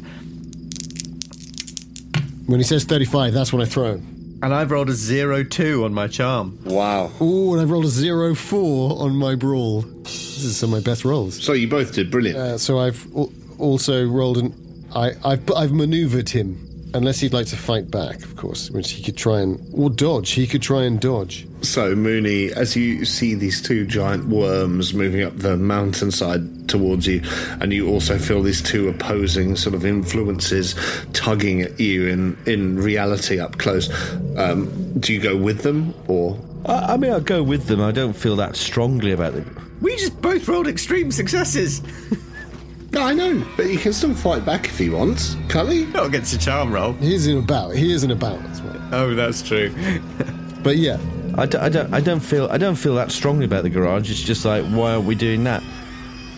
when he says 35, that's when I throw him. and I've rolled a zero two on my charm. Wow. Ooh, and I've rolled a zero four on my brawl. This is some of my best rolls. So you both did brilliant. Uh, so I've al- also rolled an. I, I've I've manoeuvred him, unless he'd like to fight back, of course, which he could try and or dodge. He could try and dodge. So, Mooney, as you see these two giant worms moving up the mountainside towards you, and you also feel these two opposing sort of influences tugging at you in, in reality up close, um, do you go with them or? I, I mean, I'll go with them. I don't feel that strongly about them. We just both rolled extreme successes. No, I know, but he can still fight back if he wants. Cully? Not against a charm roll. He is in a bout. He is in a bout as well. Oh, that's true. But yeah, I, d- I don't. I don't feel. I don't feel that strongly about the garage. It's just like, why are we doing that?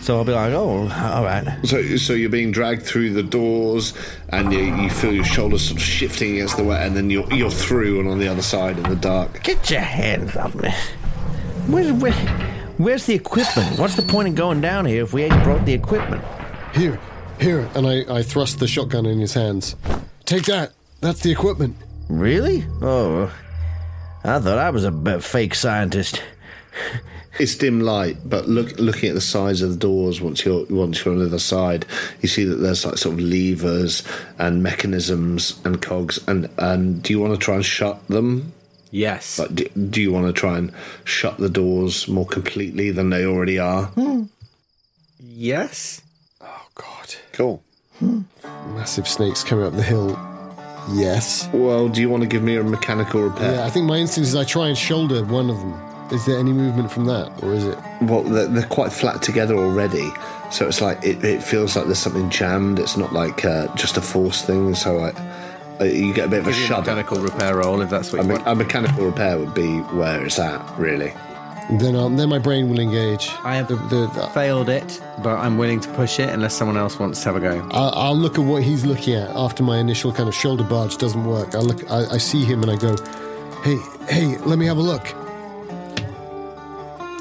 So I'll be like, oh, all right. So, so you're being dragged through the doors, and you, you feel your shoulders sort of shifting against the wet, and then you're you're through and on the other side in the dark. Get your hands off me. Where's, where, where's the equipment? What's the point of going down here if we ain't brought the equipment? Here, here, and I, I thrust the shotgun in his hands. Take that. That's the equipment. Really? Oh, I thought I was a b- fake scientist. It's dim light, but look, looking at the sides of the doors once you're once you're on the other side, you see that there's like sort of levers and mechanisms and cogs. And and do you want to try and shut them? Yes. Like, do, do you want to try and shut the doors more completely than they already are? Hmm. Yes. God. Cool. Massive snakes coming up the hill. Yes. Well, do you want to give me a mechanical repair? Yeah, I think my instinct is I try and shoulder one of them. Is there any movement from that, or is it? Well, they're, they're quite flat together already, so it's like it, it feels like there's something jammed. It's not like uh, just a force thing. So like uh, you get a bit of a Give you a shudder. mechanical repair roll if that's what A, you me- want. a mechanical repair would be where it's at, really. Then, um, then my brain will engage. I have The, the, the- failed it, but I'm willing to push it unless someone else wants to have a go. I'll, I'll look at what he's looking at after my initial kind of shoulder barge doesn't work. I look, I, I see him and I go, "Hey, hey, let me have a look."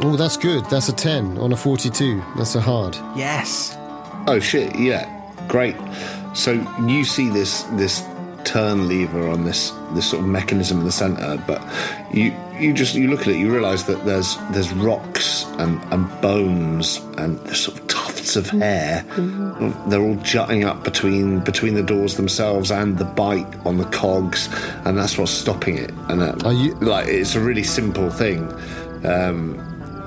Oh, that's good. That's a ten on a forty-two. That's a hard. Yes. Oh shit! Yeah, great. So you see this this turn lever on this this sort of mechanism in the center, but you you just you look at it, you realise that there's there's rocks and, and bones and there's sort of tufts of hair. They're all jutting up between between the doors themselves and the bite on the cogs, and that's what's stopping it. And uh, Are you- like it's a really simple thing. Um,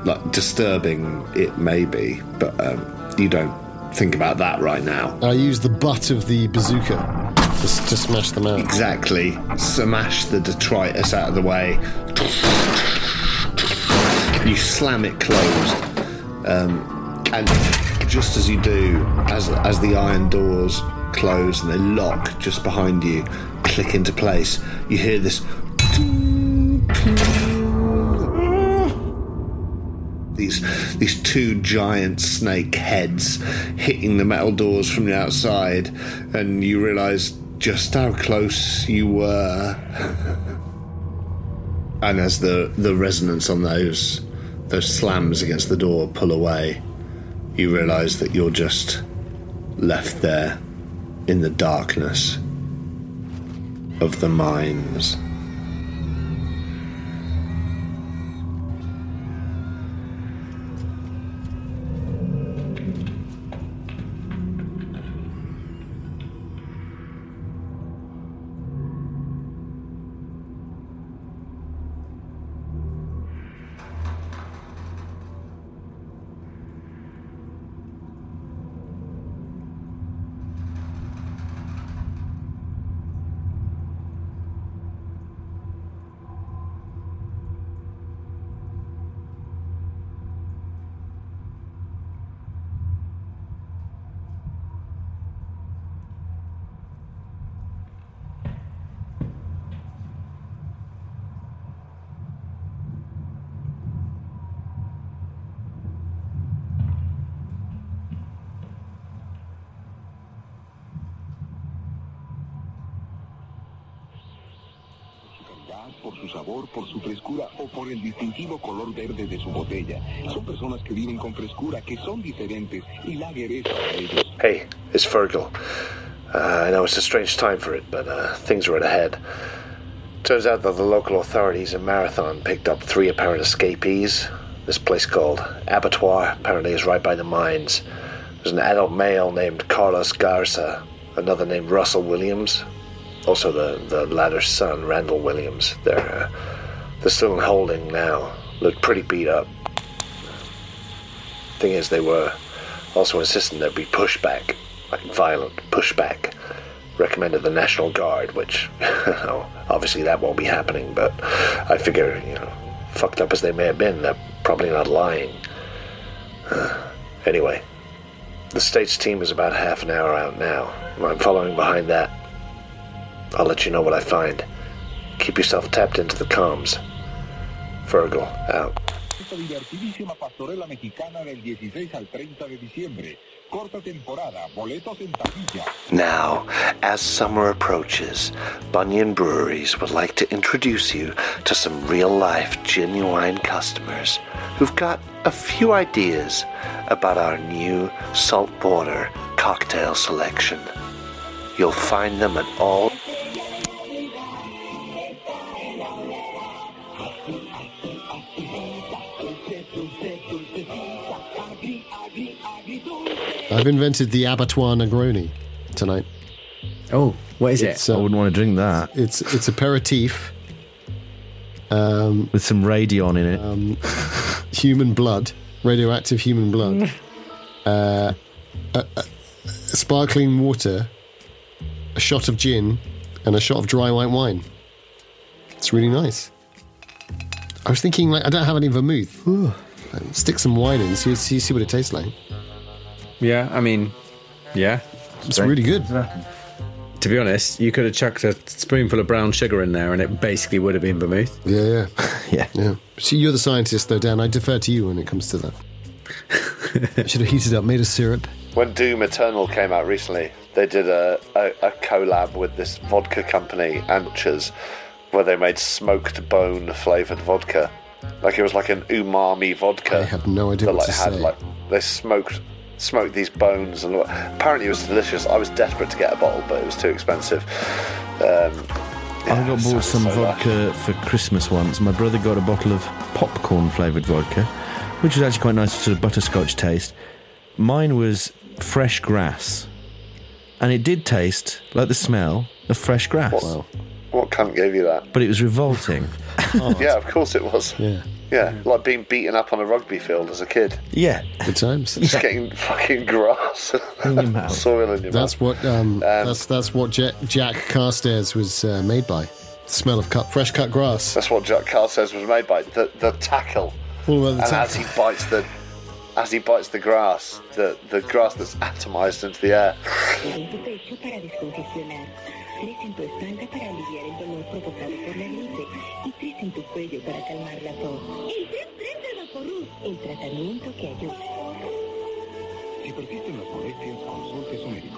like disturbing it may be, but um, you don't think about that right now. I use the butt of the bazooka to smash them out. Exactly. Smash the detritus out of the way. You slam it closed. Um, and just as you do, as, as the iron doors close and they lock just behind you, click into place, you hear this. These, these two giant snake heads hitting the metal doors from the outside, and you realise just how close you were. and as the, the resonance on those those slams against the door pull away, you realise that you're just left there in the darkness of the mines. Calidad, por su sabor, por su frescura o por el distintivo color verde de su botella. Son personas que viven con frescura, que son diferentes y para ellos. Hey, it's Fergal. Uh, I know it's a strange time for it, but uh, things are at a head. Turns out that the local authorities in Marathon picked up three apparent escapees. This place called Abattoir apparently is right by the mines. There's an adult male named Carlos Garza, another named Russell Williams, also the, the latter's son, Randall Williams. They're, uh, they're still in holding now. Look pretty beat up. Thing is, they were also insisting there'd be pushback, like violent pushback. Recommended the National Guard, which, you know, obviously that won't be happening, but I figure, you know, fucked up as they may have been, they're probably not lying. Uh, anyway, the state's team is about half an hour out now. I'm following behind that. I'll let you know what I find. Keep yourself tapped into the comms. Fergal, out. esta divertidísima pastorela mexicana del 16 al 30 de diciembre. Corta temporada, boletos en taquilla. Now, as summer approaches, Bunyan Breweries would like to introduce you to some real life, genuine customers who've got a few ideas about our new saltwater cocktail selection. You'll find them at all I've invented the abattoir Negroni tonight. Oh, what is It's, it? uh, I wouldn't want to drink that It's it's aperitif, um, with some radion in it. um, human blood, radioactive human blood, uh, a, a, sparkling water, a shot of gin, and a shot of dry white wine. It's really nice. I was thinking, like, I don't have any vermouth. Ooh, stick some wine in, see, see, see what it tastes like. Yeah, I mean, yeah. It's really good. To be honest, you could have chucked a spoonful of brown sugar in there and it basically would have been vermouth. Yeah, yeah, yeah. yeah. See, you're the scientist, though, Dan. I defer to you when it comes to that. I should have heated up, made a syrup. When Doom Eternal came out recently, they did a, a, a collab with this vodka company, Anchors, where they made smoked bone flavored vodka. Like it was like an umami vodka. I have no idea that what like to had say. like they smoked smoked these bones and apparently it was delicious. I was desperate to get a bottle, but it was too expensive. Um, I got so- bought some so, vodka for Christmas once. My brother got a bottle of popcorn flavoured vodka, which was actually quite nice, sort of butterscotch taste. Mine was fresh grass, and it did taste like the smell of fresh grass. What cunt gave you that? But it was revolting. Yeah, of course it was. Yeah. Yeah, like being beaten up on a rugby field as a kid. Yeah. Good times. Just getting fucking grass, In your mouth. soil in your That's mouth. what um, that's that's what Jack, Jack Carstairs was uh, made by. The smell of cut, fresh cut grass. That's what Jack Carstairs was made by the the tackle. All about the and tackle. as he bites the as he bites the grass, the the grass that's atomized into the air. en tu cuello para calmar la tos. El 3-3 de Vaporub, el tratamiento que ayuda. Si persisten las molestias, consulte a su médico.